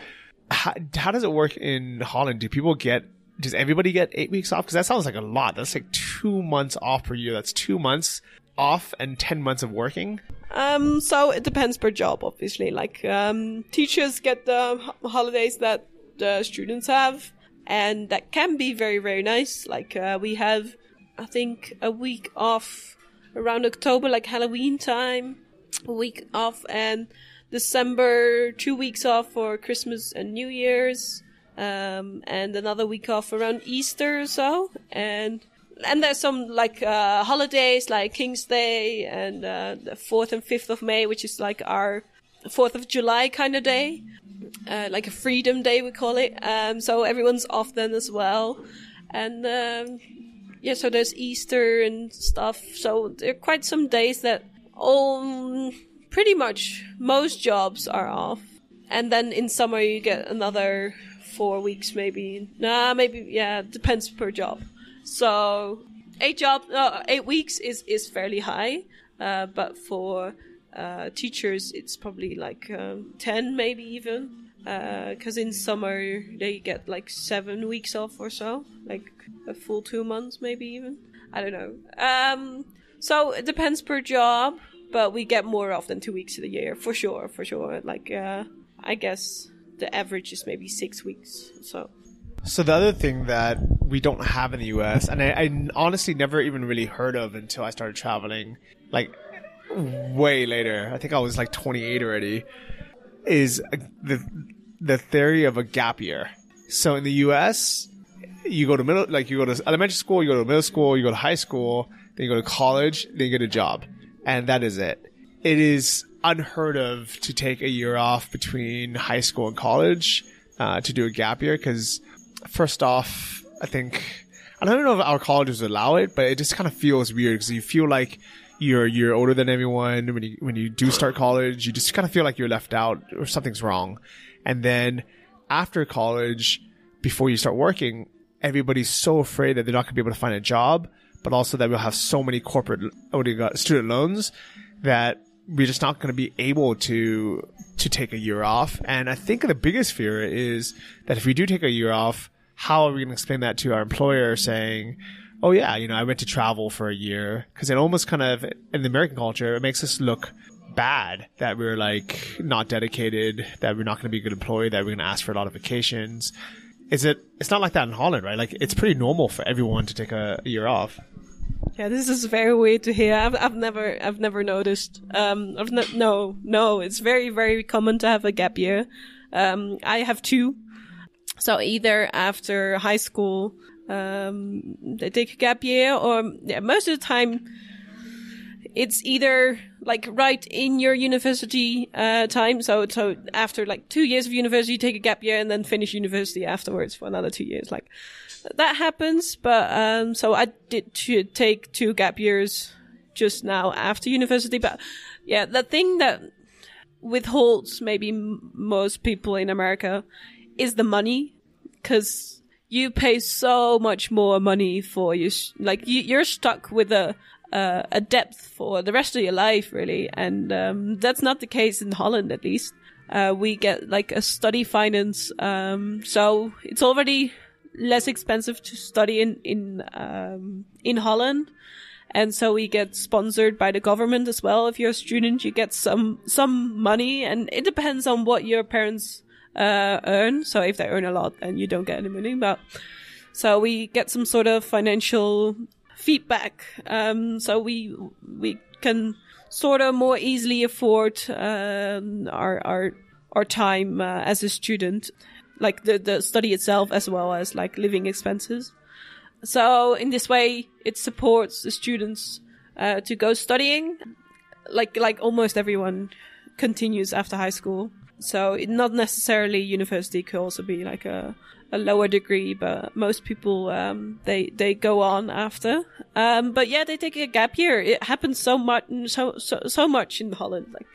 How, how does it work in Holland? Do people get does everybody get eight weeks off? Because that sounds like a lot. That's like two months off per year. That's two months off and 10 months of working. Um, so it depends per job, obviously. Like, um, teachers get the holidays that the students have, and that can be very, very nice. Like, uh, we have, I think, a week off around October, like Halloween time, a week off, and December, two weeks off for Christmas and New Year's, um, and another week off around Easter or so, and and there's some like uh, holidays like King's Day and uh, the fourth and fifth of May, which is like our Fourth of July kind of day, uh, like a Freedom Day we call it. Um, so everyone's off then as well, and um, yeah, so there's Easter and stuff. So there are quite some days that all, pretty much most jobs are off. And then in summer you get another four weeks maybe. Nah, maybe, yeah, depends per job. So eight job, uh, eight weeks is, is fairly high. Uh, but for, uh, teachers, it's probably like, um, 10 maybe even because uh, in summer they get like seven weeks off or so, like a full two months, maybe even. I don't know. Um, so it depends per job, but we get more off than two weeks a year for sure, for sure. Like, uh, I guess the average is maybe six weeks. So. So the other thing that we don't have in the U.S. and I, I honestly never even really heard of until I started traveling, like way later. I think I was like 28 already. Is the the theory of a gap year. So in the U.S., you go to middle, like you go to elementary school, you go to middle school, you go to high school, then you go to college, then you get a job, and that is it. It is unheard of to take a year off between high school and college uh, to do a gap year because first off, I think I don't know if our colleges allow it, but it just kind of feels weird because you feel like you're you're older than everyone when you when you do start college. You just kind of feel like you're left out or something's wrong, and then after college, before you start working, everybody's so afraid that they're not going to be able to find a job, but also that we'll have so many corporate student loans that we're just not going to be able to to take a year off. And I think the biggest fear is that if we do take a year off, how are we going to explain that to our employer saying, oh yeah, you know, I went to travel for a year because it almost kind of in the American culture, it makes us look bad that we're like not dedicated, that we're not going to be a good employee, that we're going to ask for a lot of vacations. Is it? It's not like that in Holland, right? Like it's pretty normal for everyone to take a, year off. Yeah, this is very weird to hear. I've, I've never, I've never noticed. Um, I've no, no, it's very, very common to have a gap year. Um, I have two. So either after high school, um, they take a gap year or yeah, most of the time it's either like right in your university uh, time. So so after like two years of university, take a gap year and then finish university afterwards for another two years. Like that happens, but um, so I did to take two gap years just now after university. But yeah, the thing that withholds maybe m- most people in America is the money, because you pay so much more money for you. Like you, you're stuck with a uh, a depth for the rest of your life, really. And um, that's not the case in Holland, at least. Uh, we get like a study finance, um, so it's already less expensive to study in in um, in Holland, and so we get sponsored by the government as well. If you're a student, you get some some money, and it depends on what your parents uh, earn. So if they earn a lot, then you don't get any money. But so we get some sort of financial feedback. Um, so we we can sort of more easily afford um, our our our time uh, as a student, like the the study itself as well as like living expenses. So in this way, it supports the students uh, to go studying, like like almost everyone continues after high school. So not necessarily university could also be like a, a lower degree, but most people um, they they go on after. Um, but yeah, they take a gap year. It happens so much so so so much in Holland. Like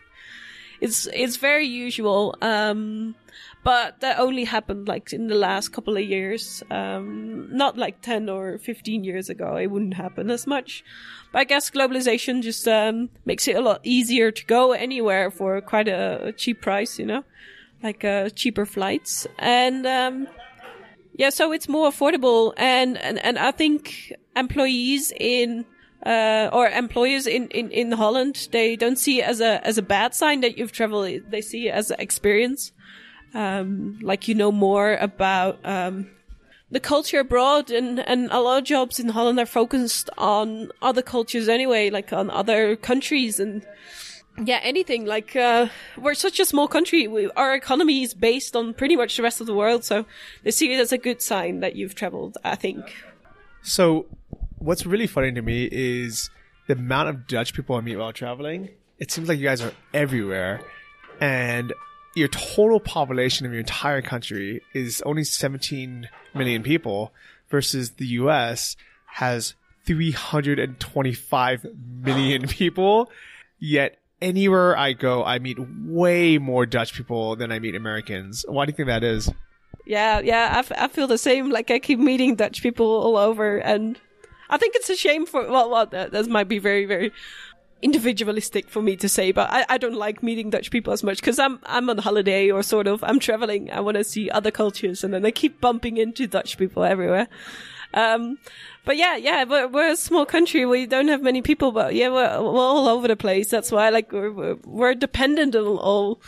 it's it's very usual. Um, but that only happened like in the last couple of years. Um, not like 10 or 15 years ago. It wouldn't happen as much. But I guess globalization just, um, makes it a lot easier to go anywhere for quite a, a cheap price, you know, like, uh, cheaper flights. And, um, yeah, so it's more affordable. And, and, and I think employees in, uh, or employers in, in, in Holland, they don't see it as a, as a bad sign that you've traveled. They see it as an experience um, like you know more about um, the culture abroad, and and a lot of jobs in Holland are focused on other cultures anyway, like on other countries and. Yeah, anything like uh, we're such a small country. We, our economy is based on pretty much the rest of the world, so they see it as a good sign that you've traveled. I think. So, what's really funny to me is the amount of Dutch people I meet while traveling. It seems like you guys are everywhere, and your total population of your entire country is only 17 million people versus the US has 325 million people. Yet anywhere I go, I meet way more Dutch people than I meet Americans. Why do you think that is? Yeah, yeah, I, f- I feel the same. Like I keep meeting Dutch people all over and I think it's a shame for, well, well, that, that might be very, very individualistic for me to say, but I, I don't like meeting Dutch people as much because I'm I'm on holiday or sort of I'm traveling. I want to see other cultures, and then I keep bumping into Dutch people everywhere. Um, but yeah, yeah, we're, we're a small country. We don't have many people, but yeah, we're, we're all over the place. That's why, like, we're, we're dependent on all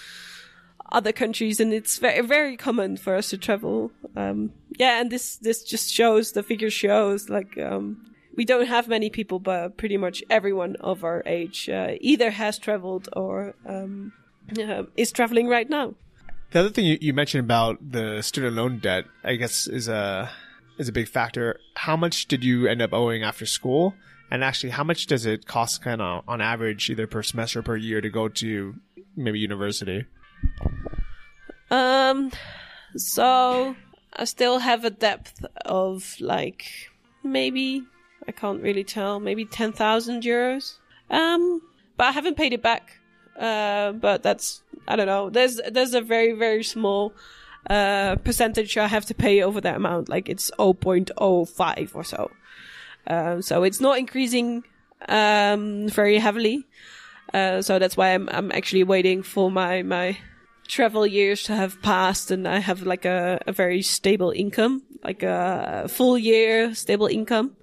other countries, and it's very, very common for us to travel. Um, yeah, and this, this just shows, the figure shows, like, um, we don't have many people, but pretty much everyone of our age uh, either has traveled or um, uh, is traveling right now. The other thing you, you, mentioned about the student loan debt, I guess, is a is a big factor. How much did you end up owing after school? And actually, how much does it cost, kind of on average, either per semester or per year, to go to maybe university? Um, so I still have a depth of like maybe I can't really tell, maybe ten thousand euros. Um, but I haven't paid it back. Uh, but that's I don't know. There's there's a very very small uh percentage I have to pay over that amount. Like it's 0.05 or so. Um, so it's not increasing um very heavily. Uh, so that's why I'm I'm actually waiting for my my travel years to have passed and I have like a, a very stable income, like a full year stable income.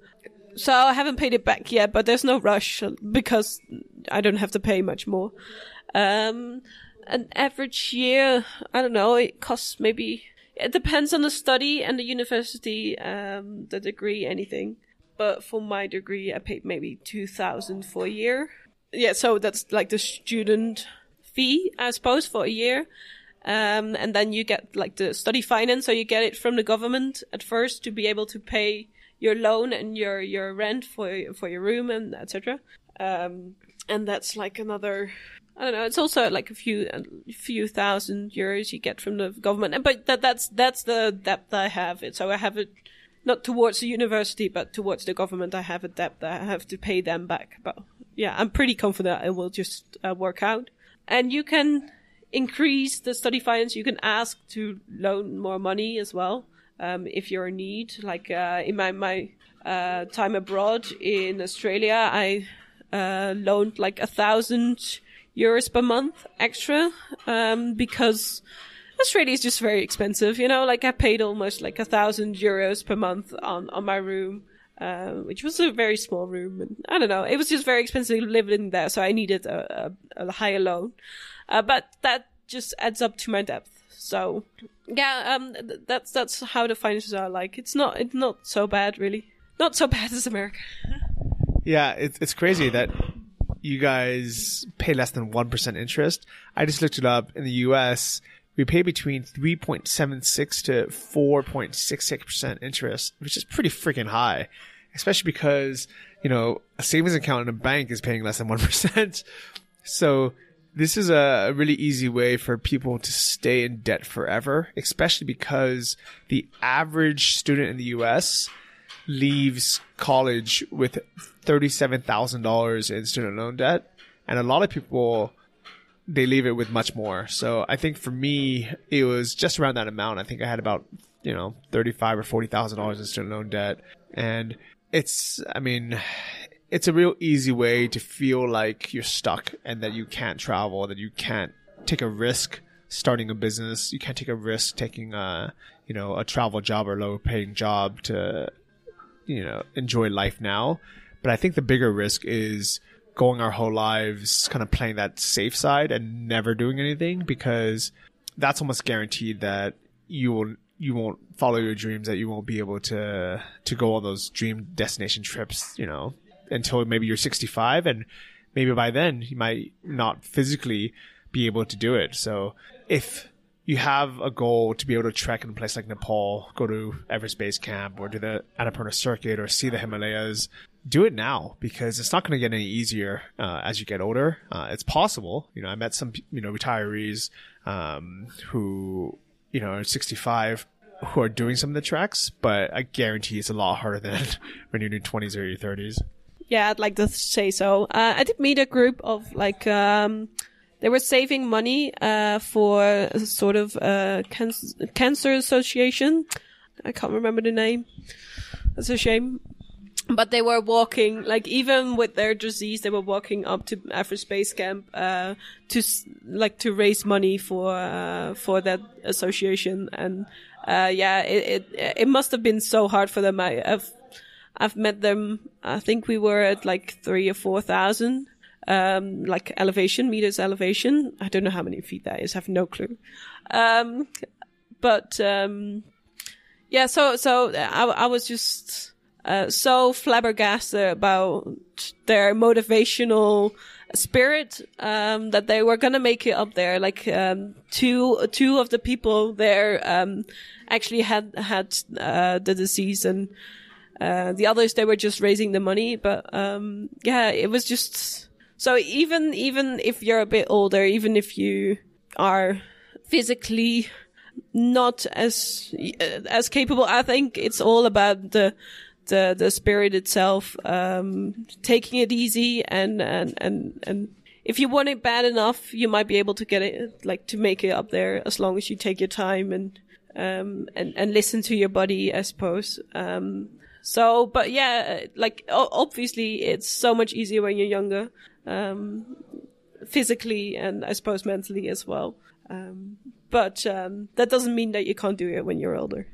So I haven't paid it back yet, but there's no rush because I don't have to pay much more. Um, an average year, I don't know, it costs maybe, it depends on the study and the university, um, the degree, anything. But for my degree, I paid maybe 2000 for a year. Yeah, so that's like the student fee, I suppose, for a year. Um, and then you get like the study finance, so you get it from the government at first to be able to pay your loan and your your rent for for your room and etc. Um, and that's like another. I don't know. It's also like a few a few thousand euros you get from the government, but that that's that's the debt I have. So I have it not towards the university, but towards the government. I have a debt that I have to pay them back. But yeah, I'm pretty confident it will just uh, work out. And you can increase the study finance. You can ask to loan more money as well um, if you're in need. Like uh, in my my uh, time abroad in Australia, I uh, loaned like a thousand euros per month extra um, because Australia is just very expensive. You know, like I paid almost like a thousand euros per month on on my room. Uh, which was a very small room, and I don't know. It was just very expensive living there, so I needed a, a, a higher loan. Uh, but that just adds up to my depth. So yeah, um, th- that's that's how the finances are like. It's not it's not so bad really. Not so bad as America. Yeah, it's it's crazy that you guys pay less than one percent interest. I just looked it up in the U.S. We pay between three point seven six to four point six six percent interest, which is pretty freaking high, especially because you know a savings account in a bank is paying less than one percent. So this is a really easy way for people to stay in debt forever, especially because the average student in the US leaves college with $37,000 in student loan debt. And a lot of people, they leave it with much more. So I think for me, it was just around that amount. I think I had about, you know, 35 or $40,000 in student loan debt. And it's, I mean, it's a real easy way to feel like you're stuck and that you can't travel, that you can't take a risk starting a business. You can't take a risk taking a, you know, a travel job or low paying job to, you know, enjoy life now. But I think the bigger risk is going our whole lives kind of playing that safe side and never doing anything because that's almost guaranteed that you will you won't follow your dreams that you won't be able to to go on those dream destination trips you know until maybe you're 65 and maybe by then you might not physically be able to do it. So if you have a goal to be able to trek in a place like Nepal, go to Everest Base Camp or do the Annapurna Circuit or see the Himalayas, do it now because it's not going to get any easier uh, as you get older. Uh, it's possible. You know, I met some, you know, retirees um, who, you know, are 65 who are doing some of the treks, but I guarantee it's a lot harder than when you're in your 20s or your 30s. Yeah, I'd like to say so. Uh, I did meet a group of like, um, they were saving money, uh, for a sort of, uh, cancer, cancer association. I can't remember the name. That's a shame. But they were walking, like even with their disease, they were walking up to Everest Base Camp, uh, to, like to raise money for, uh, for that association. And, uh, yeah, it, it, it must have been so hard for them. I, I've, I've met them. I think we were at like three or four thousand, um, like elevation meters elevation. I don't know how many feet that is. I have no clue. Um, but um, yeah, so so I, I was just uh, so flabbergasted about their motivational spirit um, that they were gonna make it up there. Like um, two two of the people there um, actually had had uh, the disease and. Uh, the others they were just raising the money, but um, yeah, it was just so even even if you're a bit older, even if you are physically not as as capable. I think it's all about the the the spirit itself, um, taking it easy and and and and if you want it bad enough, you might be able to get it like to make it up there as long as you take your time and um and and listen to your body, I suppose. Um, so, but yeah, like obviously it's so much easier when you're younger, um, physically and I suppose mentally as well. Um, but um, that doesn't mean that you can't do it when you're older.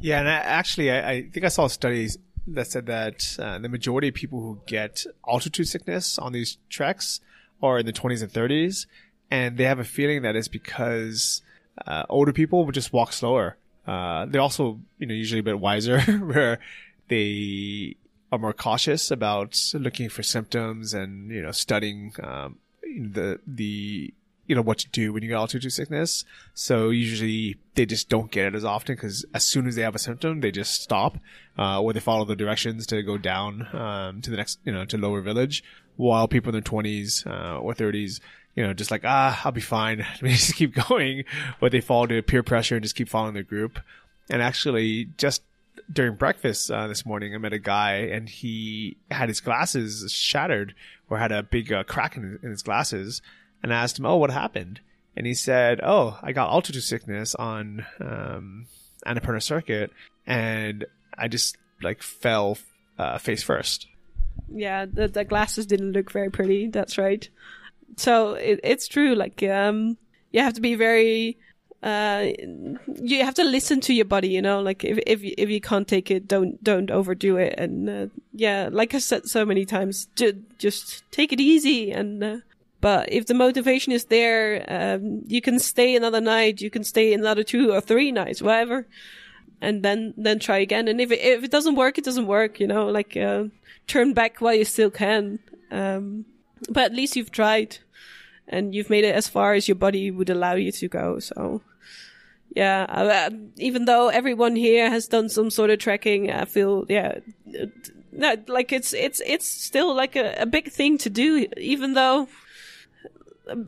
Yeah, and I, actually, I, I, think I saw studies that said that uh, the majority of people who get altitude sickness on these treks are in the 20s and 30s, and they have a feeling that it's because uh, older people would just walk slower. Uh, they're also, you know, usually a bit wiser, where they are more cautious about looking for symptoms and you know studying um, the the you know what to do when you get altitude sickness. So usually they just don't get it as often because as soon as they have a symptom, they just stop, uh, or they follow the directions to go down um, to the next, you know, to lower village. While people in their twenties uh, or thirties, you know, just like ah, I'll be fine. Let me just keep going. But they fall to peer pressure and just keep following the group. And actually, just during breakfast uh, this morning, I met a guy and he had his glasses shattered or had a big uh, crack in, in, his glasses. And I asked him, "Oh, what happened?" And he said, "Oh, I got altitude sickness on um, Annapurna Circuit, and I just like fell uh, face first." Yeah, the, the glasses didn't look very pretty. That's right. So it, it's true. Like, um, you have to be very uh, you have to listen to your body, you know, like if, if, if you can't take it, don't, don't overdo it. And, uh, yeah, like I said so many times, ju- just take it easy. And, uh, but if the motivation is there, um, you can stay another night, you can stay another two or three nights, whatever. And then, then try again. And if it, if it doesn't work, it doesn't work, you know, like, uh, turn back while you still can. Um, but at least you've tried and you've made it as far as your body would allow you to go. So, yeah, uh, even though everyone here has done some sort of trekking, I feel yeah, no, like it's it's it's still like a, a big thing to do, even though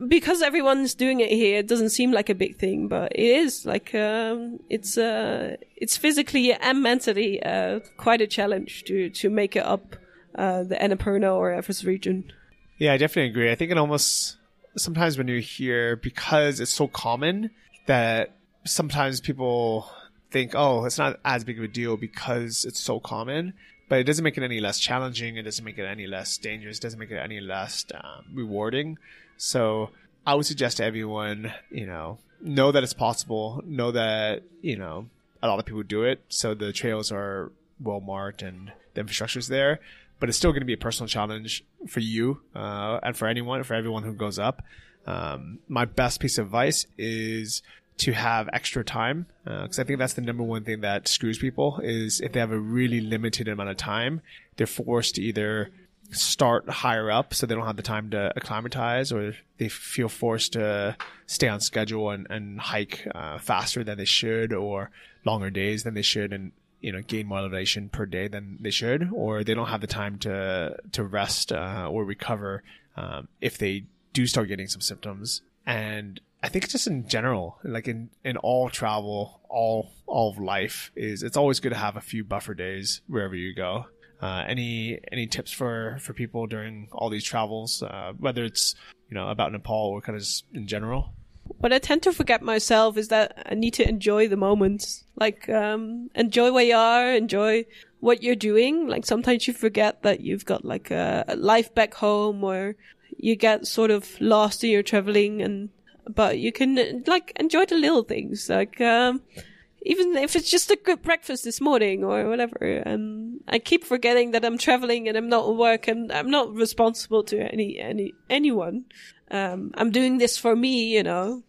because everyone's doing it here, it doesn't seem like a big thing, but it is. Like um, it's uh, it's physically and mentally uh, quite a challenge to to make it up uh, the Annapurna or Everest region. Yeah, I definitely agree. I think it almost sometimes when you're here because it's so common that sometimes people think, oh, it's not as big of a deal because it's so common, but it doesn't make it any less challenging. It doesn't make it any less dangerous. It doesn't make it any less um, rewarding. So I would suggest to everyone, you know, know that it's possible. Know that, you know, a lot of people do it. So the trails are well marked and the infrastructure is there, but it's still going to be a personal challenge for you uh, and for anyone, for everyone who goes up. Um, my best piece of advice is to have extra time because uh, I think that's the number one thing that screws people is if they have a really limited amount of time, they're forced to either start higher up so they don't have the time to acclimatize or they feel forced to stay on schedule and, and hike uh, faster than they should or longer days than they should and you know gain more elevation per day than they should or they don't have the time to to rest uh, or recover um, if they do start getting some symptoms. And I think just in general, like in, in all travel, all all of life is it's always good to have a few buffer days wherever you go. Uh, any any tips for for people during all these travels, uh, whether it's you know about Nepal or kind of in general? What I tend to forget myself is that I need to enjoy the moments, like um, enjoy where you are, enjoy what you're doing. Like sometimes you forget that you've got like a, a life back home, or you get sort of lost in your traveling and but you can like enjoy the little things, like um, even if it's just a good breakfast this morning or whatever. And I keep forgetting that I'm traveling and I'm not at work and I'm not responsible to any any anyone. Um, I'm doing this for me, you know.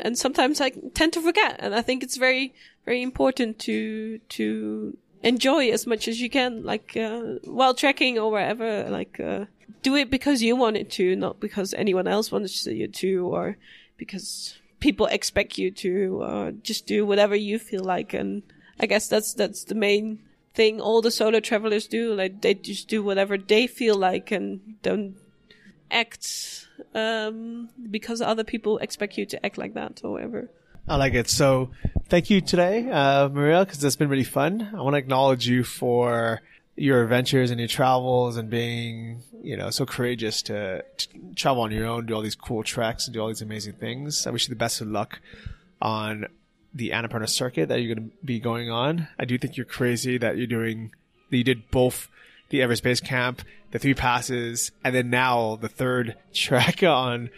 And sometimes I tend to forget, and I think it's very very important to to enjoy as much as you can, like uh, while trekking or wherever. Like uh, do it because you want it to, not because anyone else wants you to, or because people expect you to uh, just do whatever you feel like, and I guess that's that's the main thing all the solo travelers do. Like they just do whatever they feel like and don't act um, because other people expect you to act like that or whatever. I like it. So thank you today, uh, Maria, because it's been really fun. I want to acknowledge you for your adventures and your travels and being, you know, so courageous to, to travel on your own, do all these cool treks and do all these amazing things. I wish you the best of luck on the Annapurna circuit that you're going to be going on. I do think you're crazy that you're doing, that you did both the Everest Base Camp, the three passes, and then now the third trek on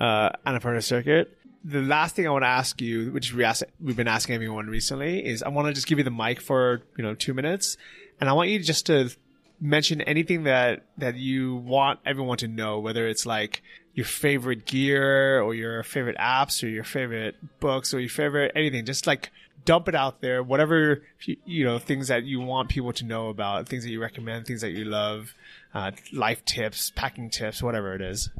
uh, Annapurna circuit. The last thing I want to ask you, which we ask, we've been asking everyone recently, is I want to just give you the mic for you know two minutes, and I want you just to mention anything that that you want everyone to know, whether it's like your favorite gear or your favorite apps or your favorite books or your favorite anything. Just like dump it out there, whatever you, know things that you want people to know about, things that you recommend, things that you love, uh, life tips, packing tips, whatever it is.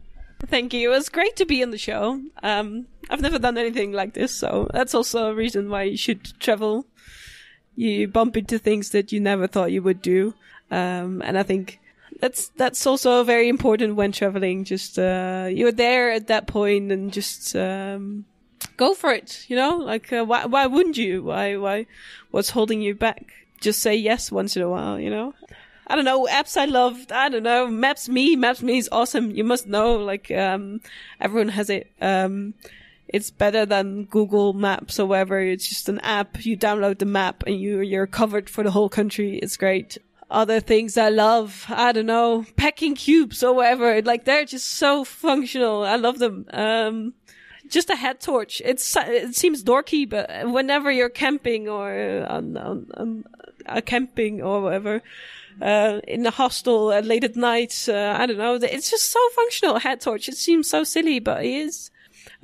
Thank you. It was great to be on the show. Um, I've never done anything like this, so that's also a reason why you should travel. You bump into things that you never thought you would do, um, and I think that's that's also very important when traveling. Just uh, you're there at that point, and just um, go for it. You know, like uh, why why wouldn't you? Why why what's holding you back? Just say yes once in a while. You know. I don't know, apps I love, I don't know, Maps Me, Maps Me is awesome. You must know, like, um, everyone has it. Um, it's better than Google Maps or whatever. It's just an app. You download the map and you, you're covered for the whole country. It's great. Other things I love, I don't know, packing cubes or whatever. Like, they're just so functional. I love them. Um, just a head torch. It's it seems dorky, but whenever you're camping or on, on, on a camping or whatever, uh, in the hostel uh, late at night, uh, I don't know. It's just so functional. A head torch. It seems so silly, but it is.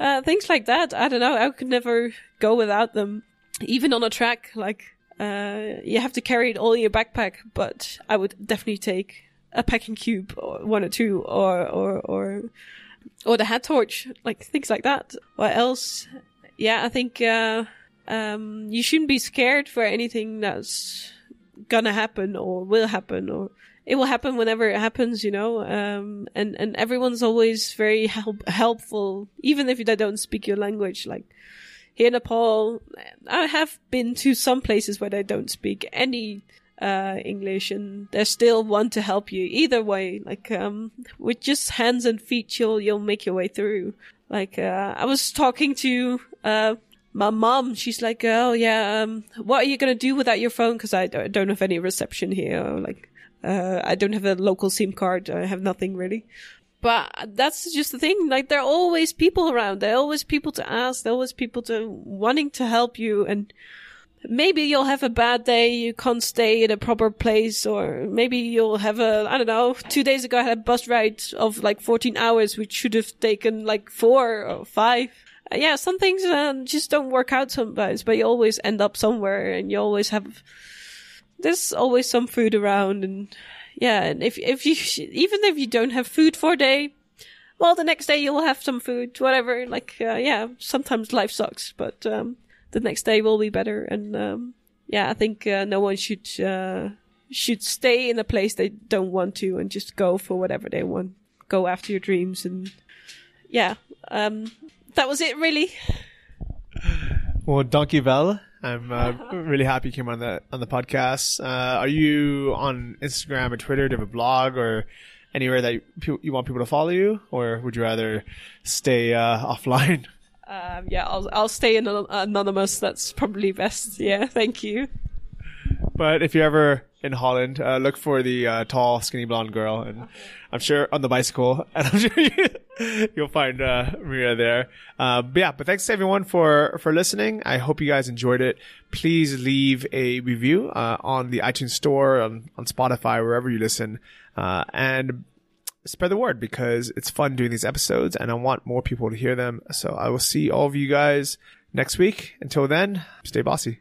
Uh, things like that. I don't know. I could never go without them. Even on a track, like uh, you have to carry it all in your backpack. But I would definitely take a packing cube or one or two or or or or the head torch, like things like that. What else? Yeah, I think uh, um, you shouldn't be scared for anything that's gonna happen or will happen or it will happen whenever it happens, you know. Um, and and everyone's always very help- helpful, even if they don't speak your language. Like here in Nepal, I have been to some places where they don't speak any uh, English, and they still want to help you. Either way, like um, with just hands and feet, you'll you'll make your way through. Like uh, I was talking to uh, my mom. She's like, "Oh yeah, um, what are you gonna do without your phone? Because I don't have any reception here. Like, uh, I don't have a local SIM card. I have nothing really." But that's just the thing. Like, there are always people around. There are always people to ask. There are always people to wanting to help you and maybe you'll have a bad day, you can't stay in a proper place, or maybe you'll have a, I don't know, two days ago I had a bus ride of like 14 hours, which should have taken like four or five. Uh, yeah, some things uh, just don't work out sometimes, but you always end up somewhere and you always have, there's always some food around and yeah, and if, if you, even if you don't have food for a day, well, the next day you'll have some food, whatever. Like, uh, yeah, sometimes life sucks, but, um, the next day will be better. And um, yeah, I think uh, no one should uh, should stay in a place they don't want to and just go for whatever they want. Go after your dreams and yeah, um, that was it really. Well, Donkey Bell, I'm uh, really happy you came on the on the podcast. Uh, are you on Instagram or Twitter? Do you have a blog or anywhere that you, you want people to follow you, or would you rather stay uh, offline? Um, yeah, I'll I'll stay anonymous. That's probably best. Yeah, thank you. But if you're ever in Holland, uh, look for the uh, tall, skinny blonde girl, and I'm sure on the bicycle, and I'm sure you, will find uh, Maria there. Uh, but yeah, but thanks to everyone for for listening. I hope you guys enjoyed it. Please leave a review uh, on the iTunes Store, on, on Spotify, wherever you listen, uh, and spread the word because it's fun doing these episodes and I want more people to hear them. So I will see all of you guys next week. Until then, stay bossy.